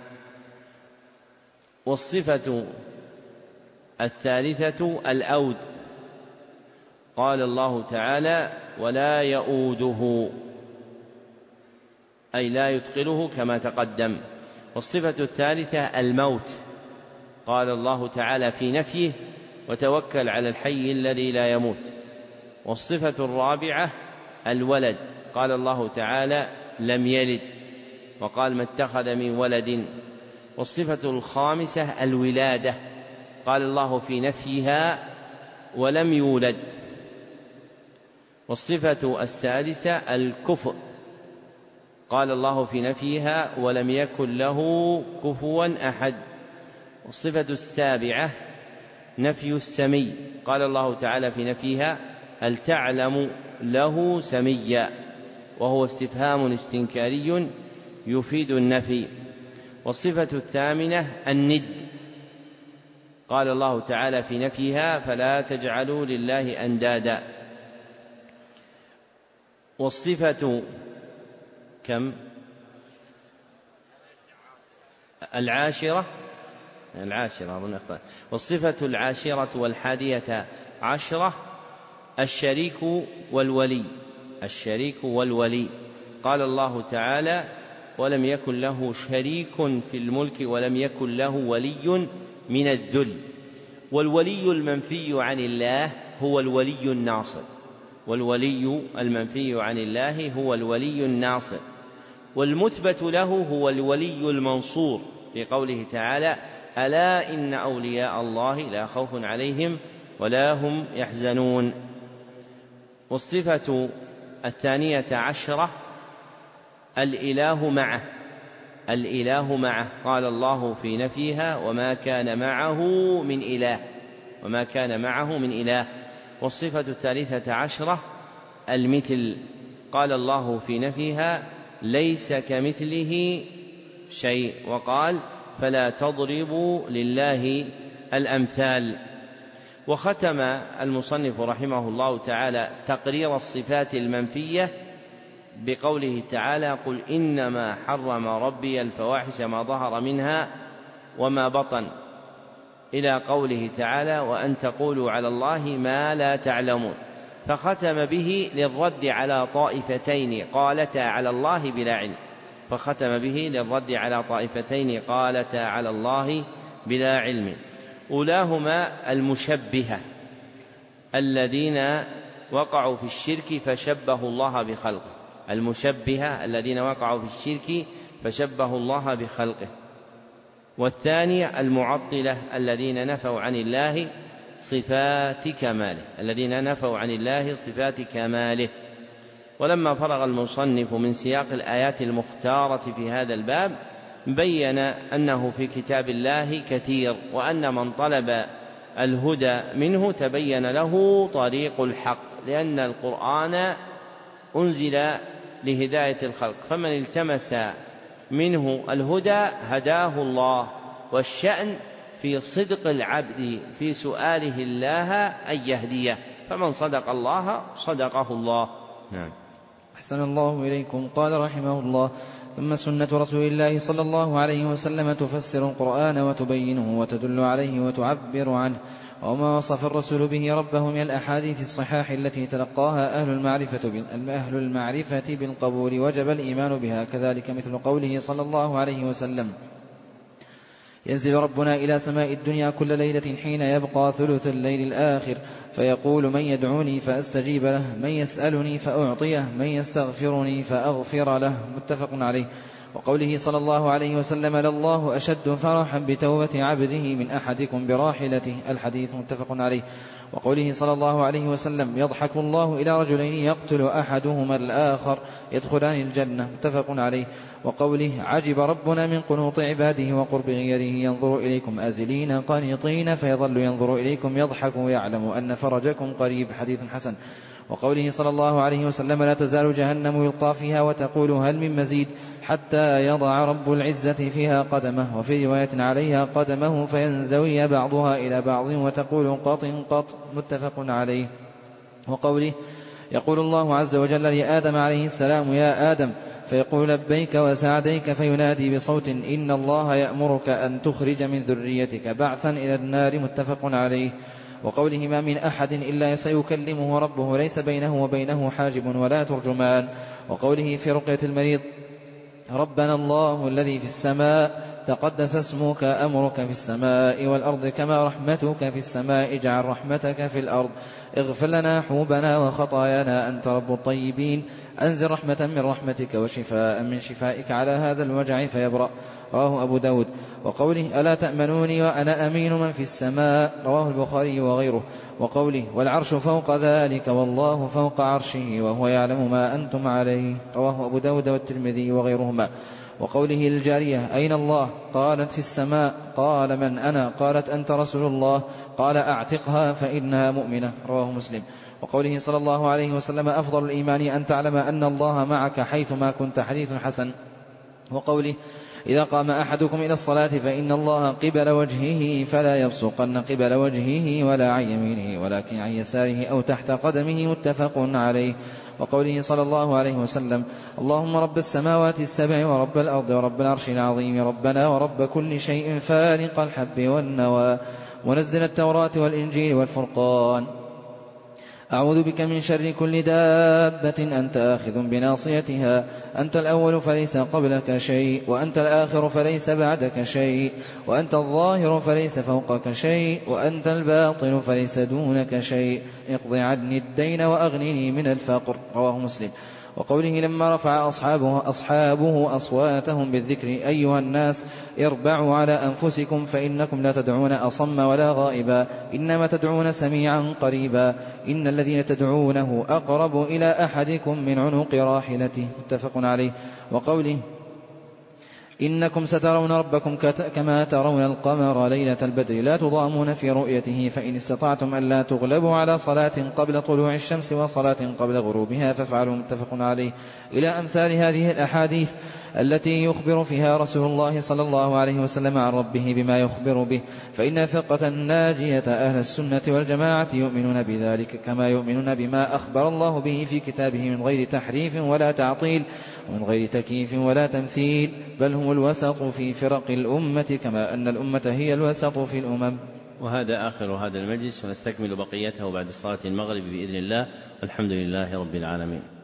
والصفة الثالثة الأود. قال الله تعالى ولا يؤوده. أي لا يثقله كما تقدم. والصفة الثالثة الموت. قال الله تعالى في نفيه وتوكل على الحي الذي لا يموت. والصفة الرابعة الولد. قال الله تعالى لم يلد وقال ما اتخذ من ولد. والصفة الخامسة الولادة. قال الله في نفيها ولم يولد. والصفة السادسة الكفر. قال الله في نفيها ولم يكن له كفوا أحد. والصفة السابعة نفي السمي. قال الله تعالى في نفيها هل تعلم له سميا. وهو استفهام استنكاري يفيد النفي. والصفة الثامنة الند. قال الله تعالى في نفيها فلا تجعلوا لله أندادا. والصفة كم؟ العاشرة. العاشرة أظن والصفة العاشرة والحادية عشرة الشريك والولي. الشريك والولي. قال الله تعالى ولم يكن له شريك في الملك ولم يكن له ولي من الذل والولي المنفي عن الله هو الولي الناصر. والولي المنفي عن الله هو الولي الناصر. والمثبت له هو الولي المنصور. في قوله تعالى ألا إن أولياء الله لا خوف عليهم ولا هم يحزنون والصفة الثانية عشرة الإله معه الإله معه. قال الله في نفيها وما كان معه من إله وما كان معه من إله. والصفة الثالثة عشرة المثل. قال الله في نفيها ليس كمثله شيء. وقال فلا تضربوا لله الأمثال. وختم المصنف رحمه الله تعالى تقرير الصفات المنفية بقوله تعالى قل إنما حرم ربي الفواحش ما ظهر منها وما بطن إلى قوله تعالى وأن تقولوا على الله ما لا تعلمون فختم به للرد على طائفتين قالتا على الله بلا علم فختم به للرد على طائفتين قالتا على الله بلا علم أولاهما المشبهة الذين وقعوا في الشرك فشبهوا الله بخلقه. المشبهة الذين وقعوا في الشرك فشبهوا الله بخلقه. والثانية المعطلة الذين نفوا عن الله صفات كماله. الذين نفوا عن الله صفات كماله. ولما فرغ المصنف من سياق الآيات المختارة في هذا الباب بين أنه في كتاب الله كثير وأن من طلب الهدى منه تبين له طريق الحق لأن القرآن أنزل لهداية الخلق. فمن التمس منه الهدى هداه الله والشأن في صدق العبد في سؤاله الله أن يهديه. فمن صدق الله صدقه الله. نعم. أحسن الله إليكم. قال رحمه الله ثم سنة رسول الله صلى الله عليه وسلم تفسر القرآن وتبينه وتدل عليه وتعبر عنه. وما وصف الرسول به ربه من الأحاديث الصحاح التي تلقاها أهل المعرفة أهل المعرفة بالقبول وجب الإيمان بها. كذلك مثل قوله صلى الله عليه وسلم ينزل ربنا إلى سماء الدنيا كل ليلة حين يبقى ثلث الليل الآخر فيقول من يدعوني فأستجيب له من يسألني فأعطيه من يستغفرني فأغفر له. متفق عليه. وقوله صلى الله عليه وسلم لله أشد فرحا بتوبة عبده من أحدكم براحلته. الحديث متفق عليه. وقوله صلى الله عليه وسلم يضحك الله إلى رجلين يقتل أحدهما الآخر يدخلان الجنة متفق عليه. وقوله عجب ربنا من قنوط عباده وقرب غيره ينظر إليكم أزلين قانطين فيظل ينظر إليكم يضحك ويعلم أن فرجكم قريب. حديث حسن. وقوله صلى الله عليه وسلم لا تزال جهنم يلقى فيها وتقول هل من مزيد؟ حتى يضع رب العزة فيها قدمه وفي رواية عليها قدمه فينزوي بعضها إلى بعض وتقول قط قط متفق عليه. وقوله يقول الله عز وجل لآدم عليه السلام يا آدم فيقول لبيك وسعديك فينادي بصوت إن الله يأمرك أن تخرج من ذريتك بعثا إلى النار متفق عليه. وقوله ما من أحد إلا سيكلمه ربه ليس بينه وبينه حاجب ولا ترجمان. وقوله في رقية المريض ربنا الله الذي في السماء تقدس اسمك أمرك في السماء والأرض كما رحمتك في السماء اجعل رحمتك في الأرض. اغفر لنا حوبنا وخطايانا أنت رب الطيبين. أنزل رحمة من رحمتك وشفاء من شفائك على هذا الوجع فيبرأ. رواه أبو داود. وقوله ألا تأمنوني وأنا أمين من في السماء رواه البخاري وغيره. وقوله والعرش فوق ذلك والله فوق عرشه وهو يعلم ما أنتم عليه رواه أبو داود والترمذي وغيرهما. وقوله الجارية أين الله؟ قالت في السماء. قال من أنا؟ قالت أنت رسول الله. قال أعتقها فإنها مؤمنة رواه مسلم. وقوله صلى الله عليه وسلم أفضل الإيمان أن تعلم أن الله معك حيثما كنت حديث حسن. وقوله إذا قام أحدكم إلى الصلاة فإن الله قبل وجهه فلا يبصقن قبل وجهه ولا عن يمينه ولكن عن يساره أو تحت قدمه متفق عليه. وقوله صلى الله عليه وسلم اللهم رب السماوات السبع ورب الأرض ورب العرش العظيم ربنا ورب كل شيء فالق الحب والنوى. ونزل التوراة والإنجيل والفرقان. أعوذ بك من شر كل دابة أنت آخذ بناصيتها. أنت الأول فليس قبلك شيء وأنت الآخر فليس بعدك شيء وأنت الظاهر فليس فوقك شيء وأنت الباطن فليس دونك شيء. اقض عني الدين وأغنني من الفقر. رواه مسلم. وقوله لما رفع أصحابه, أصحابه أصواتهم بالذكر أيها الناس اربعوا على أنفسكم فإنكم لا تدعون أصم ولا غائبا. إنما تدعون سميعا قريبا. إن الذين تدعونه أقرب إلى أحدكم من عنق راحلته. متفق عليه. وقوله إنكم سترون ربكم كما ترون القمر ليلة البدر. لا تضامون في رؤيته فإن استطعتم ألا تغلبوا على صلاة قبل طلوع الشمس وصلاة قبل غروبها فافعلوا متفق عليه. إلى أمثال هذه الأحاديث التي يخبر فيها رسول الله صلى الله عليه وسلم عن ربه بما يخبر به. فإن الفرقة الناجية أهل السنة والجماعة يؤمنون بذلك كما يؤمنون بما أخبر الله به في كتابه من غير تحريف ولا تعطيل. ومن غير تكييف ولا تمثيل بل هم الوسط في فرق الأمة كما أن الأمة هي الوسط في الأمم. وهذا آخر هذا المجلس ونستكمل بقيته بعد صلاة المغرب بإذن الله والحمد لله رب العالمين.